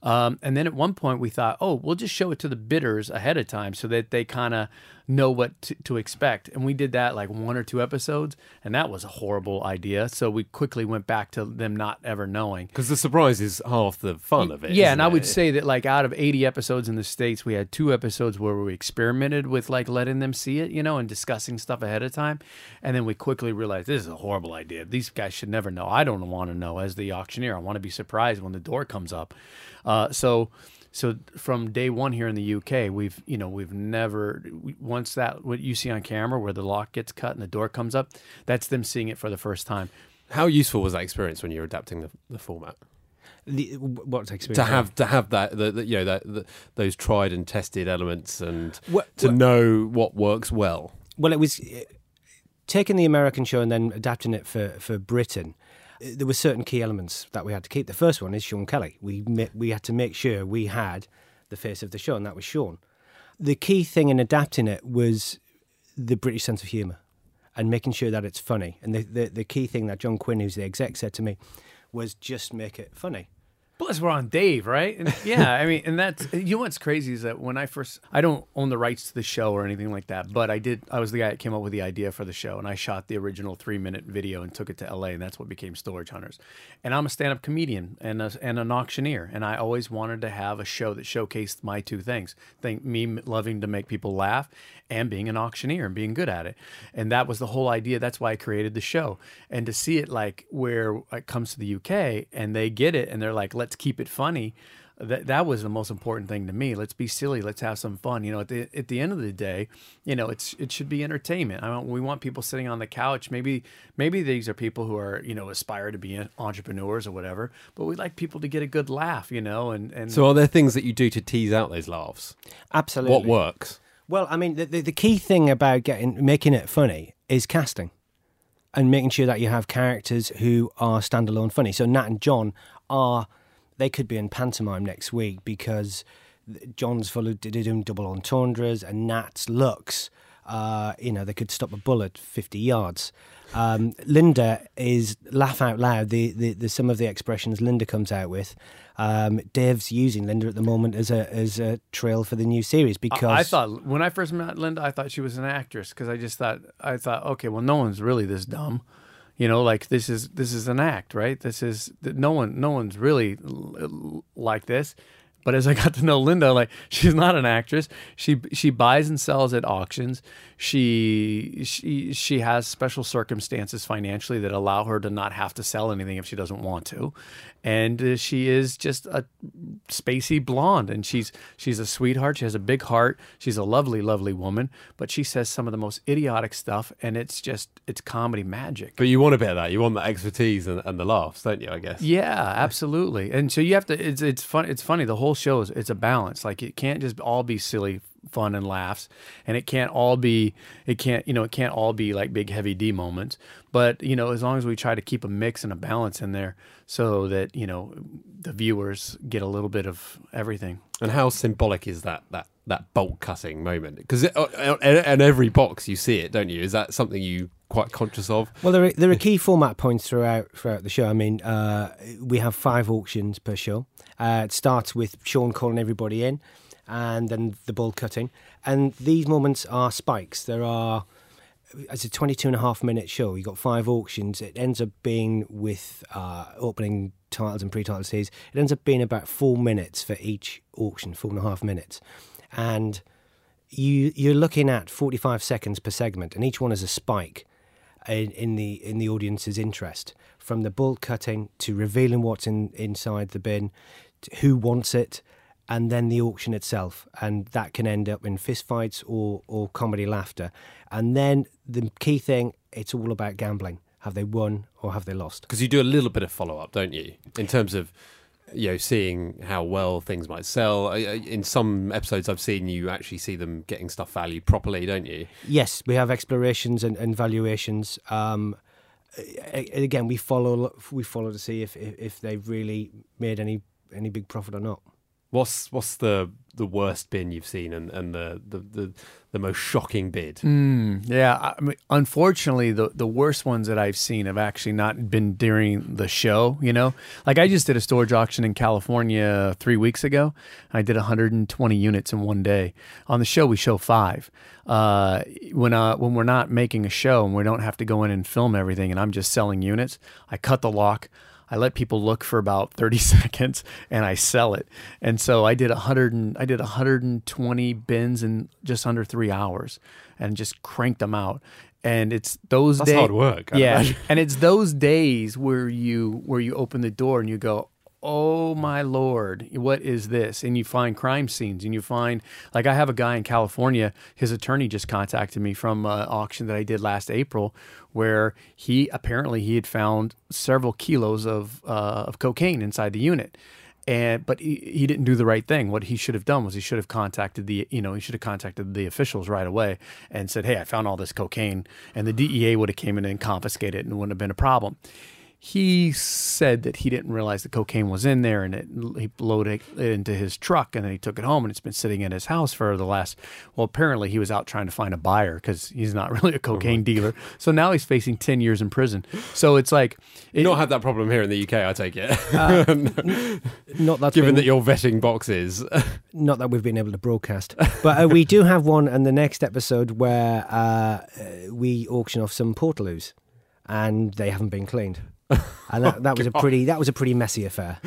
Um, and then at one point we thought, oh, we'll just show it to the bidders ahead of time so that they kind of know what to, to expect. And we did that like one or two episodes, and that was a horrible idea. So we quickly went back to them not ever knowing. Because the surprise is half the fun of it. Yeah, and I would say that like out of 80 episodes in the states, we had two episodes where we experimented with like letting them see it, you know, and discussing stuff ahead of time, and then we quickly realized this is a horrible idea. These guys should never know. I don't want to know as the auctioneer. I want to be surprised when the door comes up. Uh, so. So from day one here in the UK, we've you know we've never once that what you see on camera where the lock gets cut and the door comes up, that's them seeing it for the first time. How useful was that experience when you were adapting the, the format? The, experience? to have to have that the, the, you know that the, those tried and tested elements and What- to what- know what works well. Well, it was uh, taking the American show and then adapting it for, for Britain. uh, There were certain key elements that we had to keep. The first one is Sean Kelly. We we had to make sure we had the face of the show, and that was Sean. The key thing in adapting it was the British sense of humour and making sure that it's funny. And the, the, the key thing that John Quinn, who's the exec, said to me was just make it funny. Plus, we're on Dave, right? And yeah, I mean, and that's you know what's crazy is that when I first, I don't own the rights to the show or anything like that, but I did. I was the guy that came up with the idea for the show, and I shot the original three minute video and took it to L.A., and that's what became Storage Hunters. And I'm a stand up comedian and a, and an auctioneer, and I always wanted to have a show that showcased my two things: think me loving to make people laugh and being an auctioneer and being good at it. And that was the whole idea. That's why I created the show. And to see it like where it comes to the UK and they get it and they're like, let's keep it funny. That that was the most important thing to me. Let's be silly. Let's have some fun. You know, at the at the end of the day, you know, it's it should be entertainment. I don't, we want people sitting on the couch. Maybe maybe these are people who are you know aspire to be entrepreneurs or whatever. But we like people to get a good laugh. You know, and and So, are there things that you do to tease out those laughs? Absolutely. What works? Well, I mean, the, the, the key thing about getting making it funny is casting and making sure that you have characters who are standalone funny. So Nat and John are they could be in pantomime next week because John's full of doing double entendres and Nat's looks. Uh, you know, they could stop a bullet fifty yards. Um, Linda is laugh out loud. The, the, the some of the expressions Linda comes out with. Um, Dave's using Linda at the moment as a as a trail for the new series because I, I thought when I first met Linda, I thought she was an actress because I just thought I thought, okay, well, no one's really this dumb, you know, like this is this is an act, right? This is no one no one's really l- like this. But as I got to know Linda, like she's not an actress. She she buys and sells at auctions. She she she has special circumstances financially that allow her to not have to sell anything if she doesn't want to, and uh, she is just a spacey blonde. And she's she's a sweetheart. She has a big heart. She's a lovely lovely woman. But she says some of the most idiotic stuff, and it's just it's comedy magic. But you want a bit of that. You want the expertise and, and the laughs, don't you? I guess. Yeah, absolutely. And so you have to. It's it's fun. It's funny. The whole show is it's a balance. Like it can't just all be silly fun and laughs, and it can't all be. It can't you know it can't all be like big heavy D moments. But you know as long as we try to keep a mix and a balance in there, so that you know the viewers get a little bit of everything. And how symbolic is that that that bolt cutting moment? Because in every box you see it, don't you? Is that something you quite conscious of? Well, there are, there are key format points throughout throughout the show. I mean, uh, we have five auctions per show. Uh, it starts with Sean calling everybody in, and then the bolt cutting. And these moments are spikes. There are. It's a 22 and a half minute show. You've got five auctions. It ends up being with uh, opening titles and pre-title series. It ends up being about four minutes for each auction, four and a half minutes. And you, you're looking at 45 seconds per segment, and each one is a spike in, in the in the audience's interest, from the bolt cutting to revealing what's in inside the bin, who wants it, and then the auction itself, and that can end up in fistfights or or comedy laughter, and then the key thing, it's all about gambling. Have they won or have they lost? Because you do a little bit of follow up, don't you? In terms of you know seeing how well things might sell. In some episodes I've seen, you actually see them getting stuff valued properly, don't you? Yes, we have explorations and, and valuations. Um, again, we follow we follow to see if, if if they've really made any any big profit or not. What's what's the the worst bin you've seen and, and the, the, the, the most shocking bid? Mm, yeah, I mean, unfortunately, the the worst ones that I've seen have actually not been during the show. You know, like I just did a storage auction in California three weeks ago. I did 120 units in one day. On the show, we show five. Uh, when uh, when we're not making a show and we don't have to go in and film everything, and I'm just selling units, I cut the lock. I let people look for about 30 seconds and I sell it. And so I did 100 and I did 120 bins in just under 3 hours and just cranked them out. And it's those That's days hard work, I Yeah. imagine. and it's those days where you where you open the door and you go oh my lord, what is this? And you find crime scenes and you find, like, I have a guy in California, his attorney just contacted me from an auction that I did last April where he apparently he had found several kilos of, uh, of cocaine inside the unit and but he, he didn't do the right thing. What he should have done was he should have contacted the you know he should have contacted the officials right away and said, "Hey, I found all this cocaine," and the DEA would have came in and confiscated it, and it wouldn't have been a problem. He said that he didn't realize the cocaine was in there, and it, he loaded it into his truck, and then he took it home, and it's been sitting in his house for the last. Well, apparently he was out trying to find a buyer because he's not really a cocaine dealer. So now he's facing ten years in prison. So it's like You don't have that problem here in the UK, I take it. Uh, not that given been- that you're vetting boxes. Not that we've been able to broadcast, but uh, we do have one in the next episode where uh, uh, we auction off some portaloos, and they haven't been cleaned, and that, that was a pretty that was a pretty messy affair.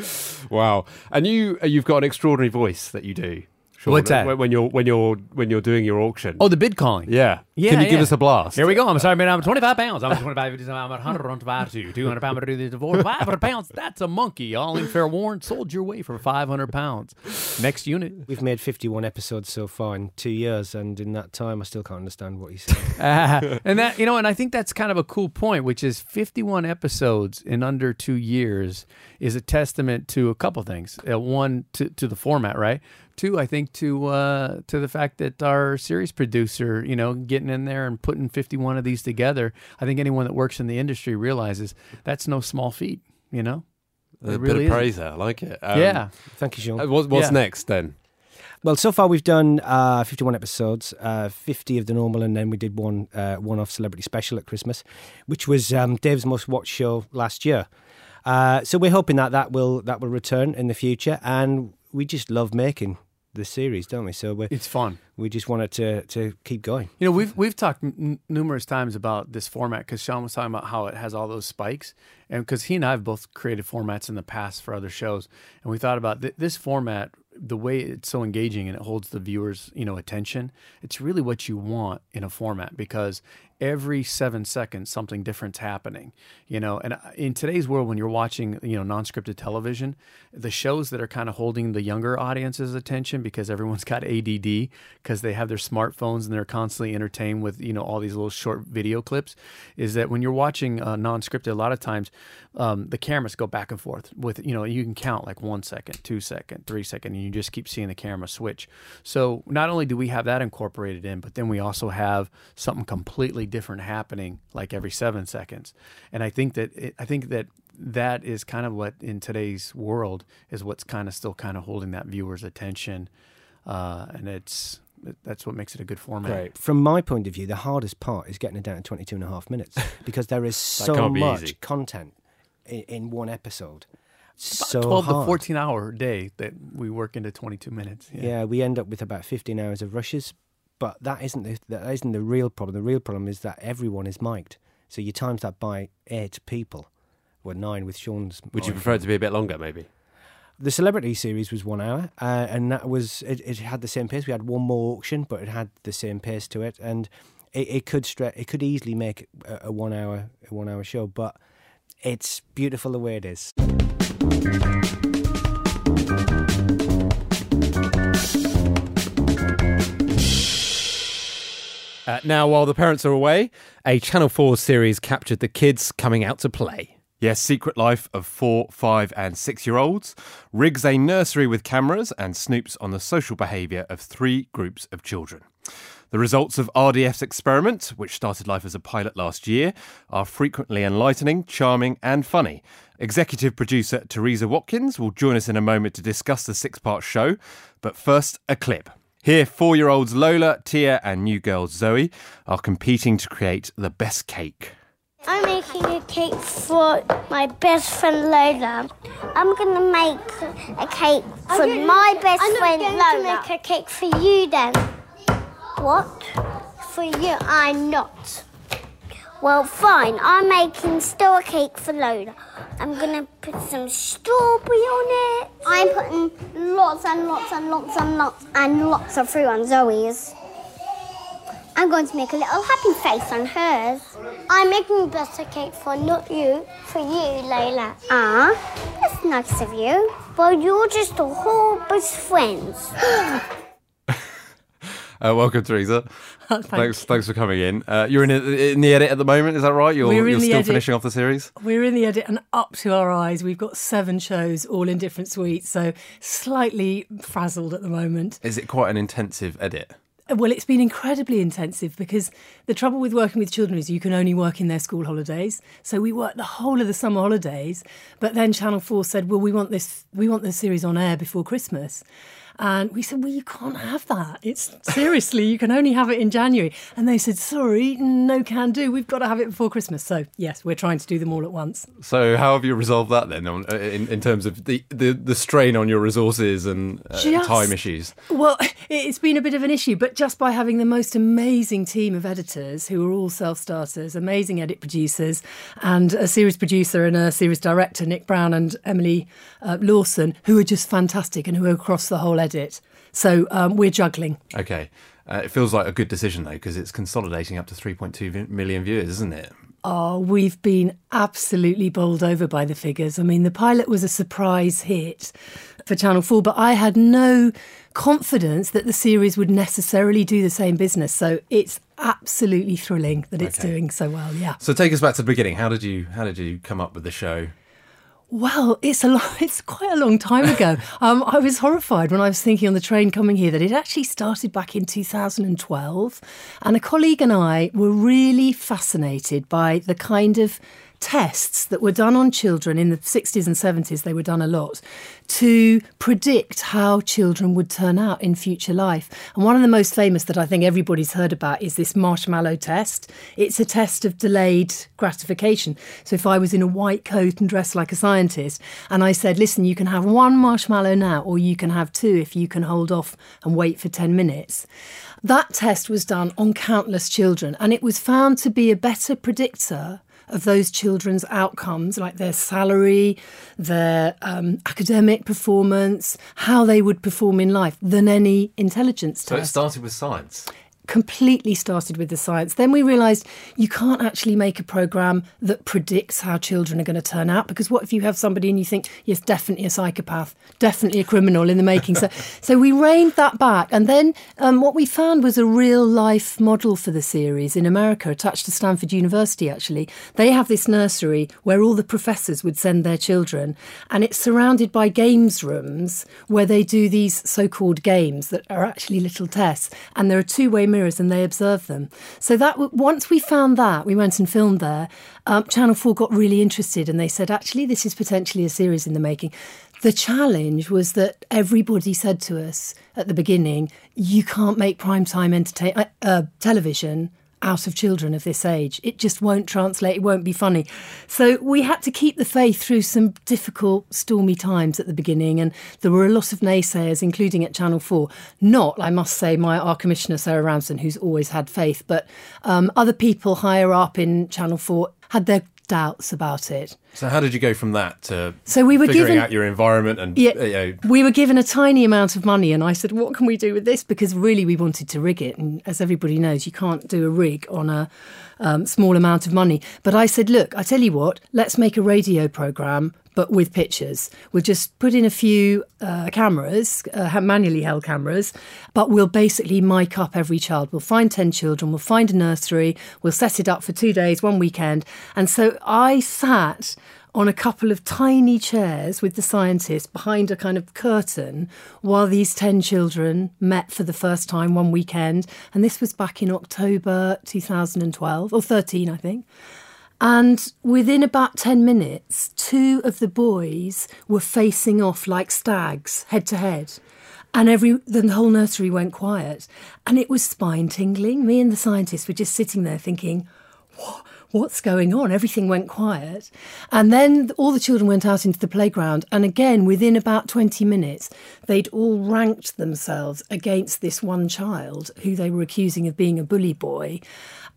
wow, and you uh, you've got an extraordinary voice that you do. Sean, What's that? When when you're when you're when you're doing your auction. Oh, the bid calling. Yeah. Yeah, Can you give us a blast? Here we go. I'm sorry, man. I'm 25 pounds. I'm 25. I'm 125 to 200 pounds. I'm to do this for 500 pounds. That's a monkey. All in fair warrant. Sold your way for 500 pounds. Next unit. We've made 51 episodes so far in two years, and in that time, I still can't understand what he's saying. Ah, and that you know, and I think that's kind of a cool point, which is 51 episodes in under two years is a testament to a couple things. Uh, one, to, to the format, right? Two, I think to uh, to the fact that our series producer, you know, getting in there and putting 51 of these together. I think anyone that works in the industry realizes that's no small feat. You know, A It bit really of isn't. praise there. I like it. Um, Yeah. Thank you, Sean. uh, what- what's Yeah. next then? Well, so far we've done uh, 51 episodes, uh, 50 of the normal, and then we did one uh, one-off celebrity special at Christmas, which was um, Dave's most watched show last year. Uh, so we're hoping that that will that will return in the future, and we just love making the series, don't we? So we it's fun. We just want it to to keep going. You know, we've we've talked n- numerous times about this format because Sean was talking about how it has all those spikes, and because he and I have both created formats in the past for other shows, and we thought about th- this format, the way it's so engaging and it holds the viewers, you know, attention. It's really what you want in a format because every seven seconds something different's happening. You know, and uh, in today's world, when you're watching, you know, non-scripted television, the shows that are kind of holding the younger audience's attention because everyone's got ADD because they have their smartphones and they're constantly entertained with you know all these little short video clips is that when you're watching uh, non-scripted a lot of times um, the cameras go back and forth with you know you can count like one second two second three second and you just keep seeing the camera switch so not only do we have that incorporated in but then we also have something completely different happening like every seven seconds and i think that it, i think that that is kind of what in today's world is what's kind of still kind of holding that viewer's attention uh, and it's that's what makes it a good format. Right. From my point of view, the hardest part is getting it down to 22 and a half minutes because there is so much easy. content in, in one episode. So 12 hard. to 14 hour day that we work into 22 minutes. Yeah. we end up with about 15 hours of rushes, but that isn't the, that isn't the real problem. The real problem is that everyone is mic'd. So you times that by eight people, or nine with Sean's. Would you prefer it to be a bit longer, maybe? The celebrity series was one hour, uh, and that was it, it. had the same pace. We had one more auction, but it had the same pace to it, and it, it could stre- It could easily make a, a one hour a one hour show, but it's beautiful the way it is. Uh, now, while the parents are away, a Channel 4 series captured the kids coming out to play. Yes, Secret Life of four, five, and six year olds rigs a nursery with cameras and snoops on the social behaviour of three groups of children. The results of RDF's experiment, which started life as a pilot last year, are frequently enlightening, charming, and funny. Executive producer Teresa Watkins will join us in a moment to discuss the six part show, but first, a clip. Here, four year olds Lola, Tia, and new girl Zoe are competing to create the best cake. I'm making a cake for my best friend Lola. I'm gonna make a cake for my best friend Lola. I'm going to make a cake for you then. What? For you, I'm not. Well, fine. I'm making a cake for Lola. I'm gonna put some strawberry on it. I'm putting lots and lots and lots and lots and lots of fruit on Zoe's. I'm going to make a little happy face on hers. I'm making birthday cake for not you, for you, Layla. Ah, that's nice of you. Well, you're just a whole best friends. Uh, welcome, Teresa. Thanks, thanks for coming in. Uh, you're in, in the edit at the moment, is that right? You're, you're the still edit. finishing off the series. We're in the edit and up to our eyes. We've got seven shows, all in different suites, so slightly frazzled at the moment. Is it quite an intensive edit? Well, it's been incredibly intensive because the trouble with working with children is you can only work in their school holidays. So we worked the whole of the summer holidays, but then Channel Four said, "Well, we want this, we want this series on air before Christmas." And we said, well, you can't have that. It's seriously, you can only have it in January. And they said, sorry, no can do. We've got to have it before Christmas. So, yes, we're trying to do them all at once. So, how have you resolved that then, on, uh, in, in terms of the, the, the strain on your resources and uh, Just- time issues? Well, it's been a bit of an issue, but just by having the most amazing team of editors who are all self starters, amazing edit producers, and a series producer and a series director, Nick Brown and Emily uh, Lawson, who are just fantastic and who are across the whole edit. So um, we're juggling. Okay. Uh, it feels like a good decision, though, because it's consolidating up to 3.2 vi- million viewers, isn't it? Oh, we've been absolutely bowled over by the figures. I mean, the pilot was a surprise hit for Channel 4, but I had no confidence that the series would necessarily do the same business. So it's absolutely thrilling that it's Okay. doing so well. Yeah. So, take us back to the beginning. How did you how did you come up with the show? Well, it's a lo- it's quite a long time ago. um, I was horrified when I was thinking on the train coming here that it actually started back in 2012, and a colleague and I were really fascinated by the kind of tests that were done on children in the 60s and 70s. They were done a lot to predict how children would turn out in future life. And one of the most famous that I think everybody's heard about is this marshmallow test. It's a test of delayed gratification. So if I was in a white coat and dressed like a scientist, and I said, listen, you can have one marshmallow now, or you can have two if you can hold off and wait for 10 minutes. That test was done on countless children, and it was found to be a better predictor of those children's outcomes, like their salary, their um, academic performance, how they would perform in life, than any intelligence test. So, it started with science. Completely started with the science. Then we realised you can't actually make a programme that predicts how children are going to turn out because what if you have somebody and you think, yes, definitely a psychopath, definitely a criminal in the making. So, so we reined that back. And then um, what we found was a real life model for the series in America, attached to Stanford University, actually. They have this nursery where all the professors would send their children, and it's surrounded by games rooms where they do these so called games that are actually little tests. And there are two way mirrors and they observe them. So that once we found that, we went and filmed there. Um, Channel 4 got really interested and they said, actually, this is potentially a series in the making. The challenge was that everybody said to us at the beginning, you can't make primetime entertain- uh, television out of children of this age. It just won't translate, it won't be funny. So we had to keep the faith through some difficult, stormy times at the beginning, and there were a lot of naysayers, including at Channel 4. Not, I must say, my our commissioner, Sarah Ramson, who's always had faith, but um, other people higher up in Channel 4 had their doubts about it. So, how did you go from that to So we were figuring given- out your environment and Yeah. you know, We were given a tiny amount of money, and I said, What can we do with this? Because really, we wanted to rig it. And as everybody knows, you can't do a rig on a um, small amount of money. But I said, Look, I tell you what, let's make a radio programme, but with pictures. We'll just put in a few uh, cameras, uh, manually held cameras, but we'll basically mic up every child. We'll find 10 children, we'll find a nursery, we'll set it up for two days, one weekend. And so I sat on a couple of tiny chairs with the scientists behind a kind of curtain while these 10 children met for the first time one weekend. And this was back in October 2012, or 13, I think. And within about 10 minutes, two of the boys were facing off like stags, head to head. And every the whole nursery went quiet. And it was spine tingling. Me and the scientists were just sitting there thinking, what? What's going on? Everything went quiet. And then all the children went out into the playground. And again, within about 20 minutes, they'd all ranked themselves against this one child who they were accusing of being a bully boy.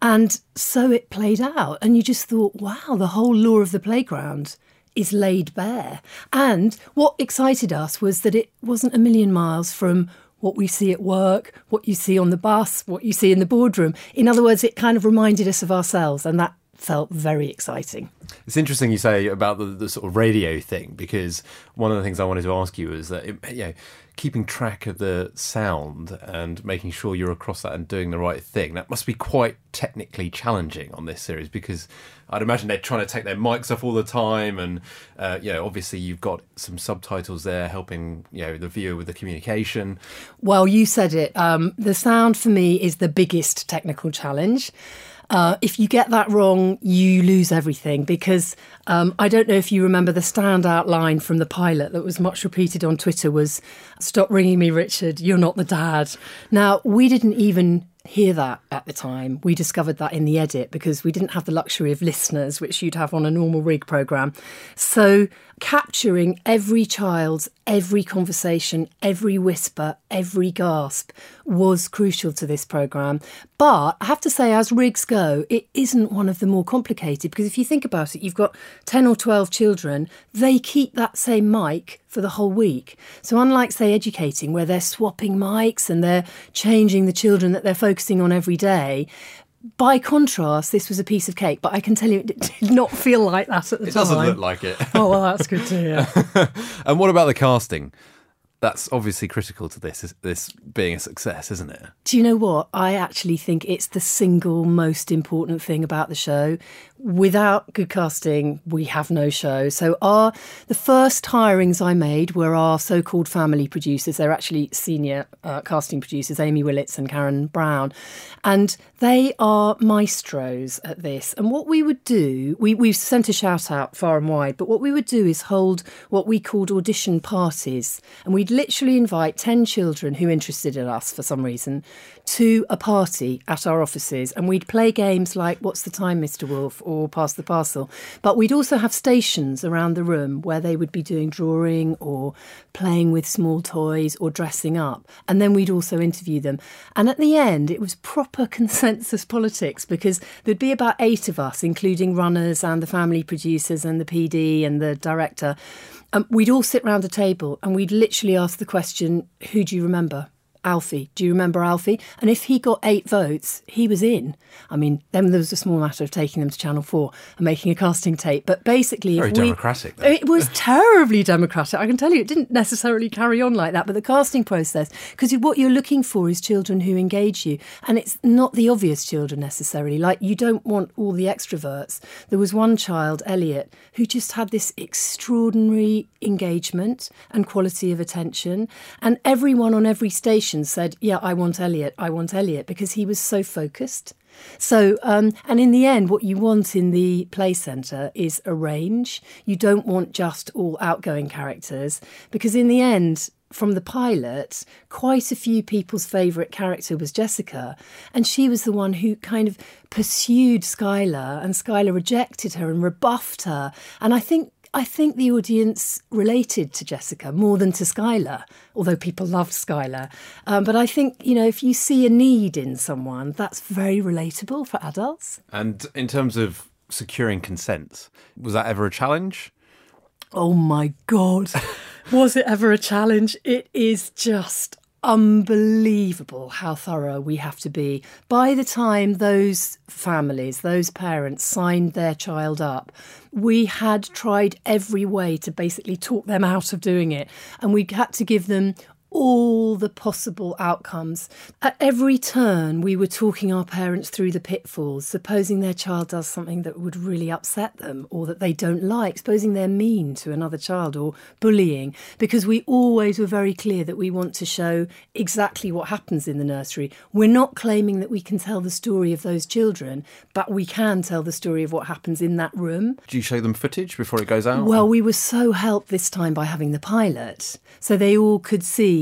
And so it played out. And you just thought, wow, the whole law of the playground is laid bare. And what excited us was that it wasn't a million miles from what we see at work, what you see on the bus, what you see in the boardroom. In other words, it kind of reminded us of ourselves, and that felt very exciting. It's interesting you say about the, the sort of radio thing because one of the things I wanted to ask you is that it, you know keeping track of the sound and making sure you're across that and doing the right thing that must be quite technically challenging on this series because I'd imagine they're trying to take their mics off all the time and uh, you know obviously you've got some subtitles there helping you know the viewer with the communication. Well, you said it. Um, the sound for me is the biggest technical challenge. Uh, if you get that wrong, you lose everything because um, I don't know if you remember the standout line from the pilot that was much repeated on Twitter was "Stop ringing me, Richard. You're not the dad." Now we didn't even hear that at the time. We discovered that in the edit because we didn't have the luxury of listeners, which you'd have on a normal rig program. So capturing every child's every conversation, every whisper, every gasp was crucial to this program. But I have to say, as rigs go, it isn't one of the more complicated because if you think about it, you've got 10 or 12 children, they keep that same mic for the whole week. So, unlike, say, educating, where they're swapping mics and they're changing the children that they're focusing on every day, by contrast, this was a piece of cake, but I can tell you it did not feel like that at the it time. It doesn't look like it. oh, well, that's good to hear. and what about the casting? That's obviously critical to this this being a success, isn't it? Do you know what? I actually think it's the single most important thing about the show. Without good casting, we have no show. So our the first hirings I made were our so-called family producers. They're actually senior uh, casting producers, Amy Willits and Karen Brown, and they are maestros at this. And what we would do, we we've sent a shout out far and wide, but what we would do is hold what we called audition parties, and we'd literally invite ten children who interested in us for some reason to a party at our offices, and we'd play games like "What's the time, Mr. Wolf?" Or pass the parcel. But we'd also have stations around the room where they would be doing drawing or playing with small toys or dressing up. And then we'd also interview them. And at the end, it was proper consensus politics because there'd be about eight of us, including runners and the family producers and the PD and the director. Um, we'd all sit round a table and we'd literally ask the question, Who do you remember? Alfie. Do you remember Alfie? And if he got eight votes, he was in. I mean, then there was a small matter of taking them to Channel 4 and making a casting tape. But basically, very if we, democratic. It was terribly democratic. I can tell you, it didn't necessarily carry on like that. But the casting process, because what you're looking for is children who engage you. And it's not the obvious children necessarily. Like, you don't want all the extroverts. There was one child, Elliot, who just had this extraordinary engagement and quality of attention. And everyone on every station said, Yeah, I want Elliot, I want Elliot, because he was so focused. So, um, and in the end, what you want in the play centre is a range. You don't want just all outgoing characters, because in the end, from the pilot, quite a few people's favourite character was Jessica, and she was the one who kind of pursued Skylar, and Skylar rejected her and rebuffed her. And I think I think the audience related to Jessica more than to Skylar, although people loved Skylar. Um, but I think, you know, if you see a need in someone, that's very relatable for adults. And in terms of securing consent, was that ever a challenge? Oh my God. Was it ever a challenge? It is just unbelievable how thorough we have to be. By the time those families, those parents signed their child up, we had tried every way to basically talk them out of doing it. And we had to give them all the possible outcomes. At every turn, we were talking our parents through the pitfalls, supposing their child does something that would really upset them or that they don't like, supposing they're mean to another child or bullying, because we always were very clear that we want to show exactly what happens in the nursery. We're not claiming that we can tell the story of those children, but we can tell the story of what happens in that room. Do you show them footage before it goes out? Well, we were so helped this time by having the pilot, so they all could see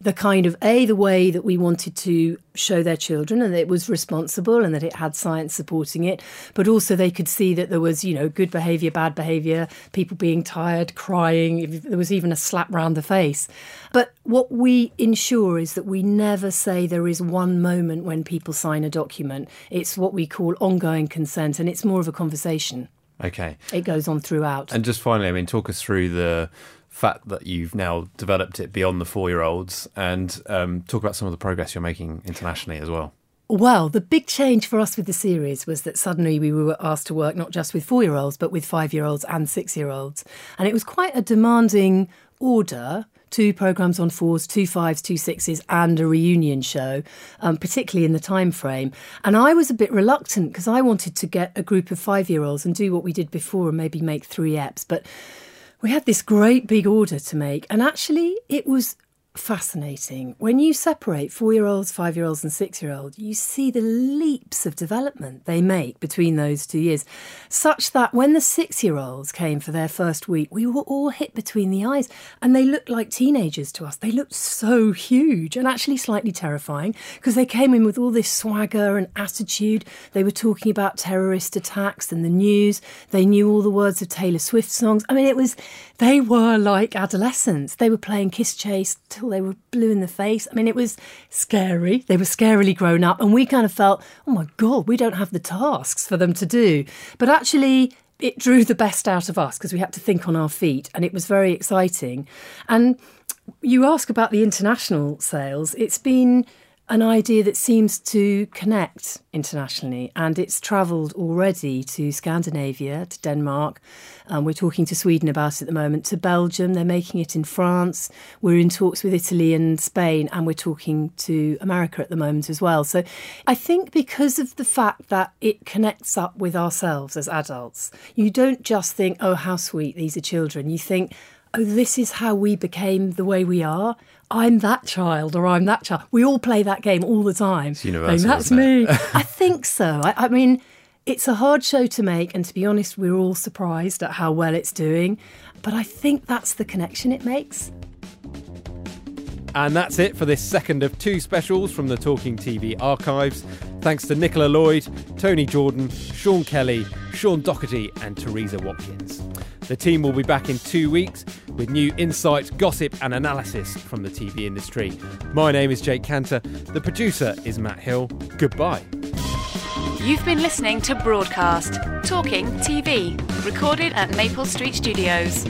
the kind of a the way that we wanted to show their children and that it was responsible and that it had science supporting it but also they could see that there was you know good behavior bad behavior people being tired crying there was even a slap round the face. But what we ensure is that we never say there is one moment when people sign a document. It's what we call ongoing consent and it's more of a conversation. Okay. It goes on throughout. And just finally i mean talk us through the fact that you've now developed it beyond the four year olds and um, talk about some of the progress you're making internationally as well. Well, the big change for us with the series was that suddenly we were asked to work not just with four year olds, but with five year olds and six year olds. And it was quite a demanding order two programs on fours, two fives, two sixes, and a reunion show, um, particularly in the time frame. And I was a bit reluctant because I wanted to get a group of five year olds and do what we did before and maybe make three eps. But we had this great big order to make, and actually, it was fascinating. When you separate four year olds, five year olds, and six year olds, you see the leaps of development they make between those two years, such that when the six year olds came for their first week, we were all hit between the eyes and they looked like teenagers to us. They looked so huge and actually slightly terrifying because they came in with all this swagger and attitude. They were talking about terrorist attacks and the news. They knew all the words of Taylor Swift songs. I mean, it was, they were like adolescents. They were playing Kiss Chase till they were blue in the face. I mean, it was scary. They were scarily grown up. And we kind of felt, oh my God, we don't have the tasks for them to do. But actually, it drew the best out of us because we had to think on our feet and it was very exciting. And you ask about the international sales, it's been an idea that seems to connect internationally, and it's travelled already to Scandinavia, to Denmark. Um, we're talking to Sweden about it at the moment, to Belgium. They're making it in France. We're in talks with Italy and Spain, and we're talking to America at the moment as well. So I think because of the fact that it connects up with ourselves as adults, you don't just think, oh, how sweet, these are children. You think, oh, this is how we became the way we are. I'm that child or I'm that child. We all play that game all the time. It's universal, that's me. I think so. I, I mean, it's a hard show to make, and to be honest, we're all surprised at how well it's doing. But I think that's the connection it makes. And that's it for this second of two specials from the Talking TV archives. Thanks to Nicola Lloyd, Tony Jordan, Sean Kelly, Sean Doherty, and Teresa Watkins. The team will be back in two weeks with new insight, gossip, and analysis from the TV industry. My name is Jake Kanter. The producer is Matt Hill. Goodbye. You've been listening to Broadcast, Talking TV, recorded at Maple Street Studios.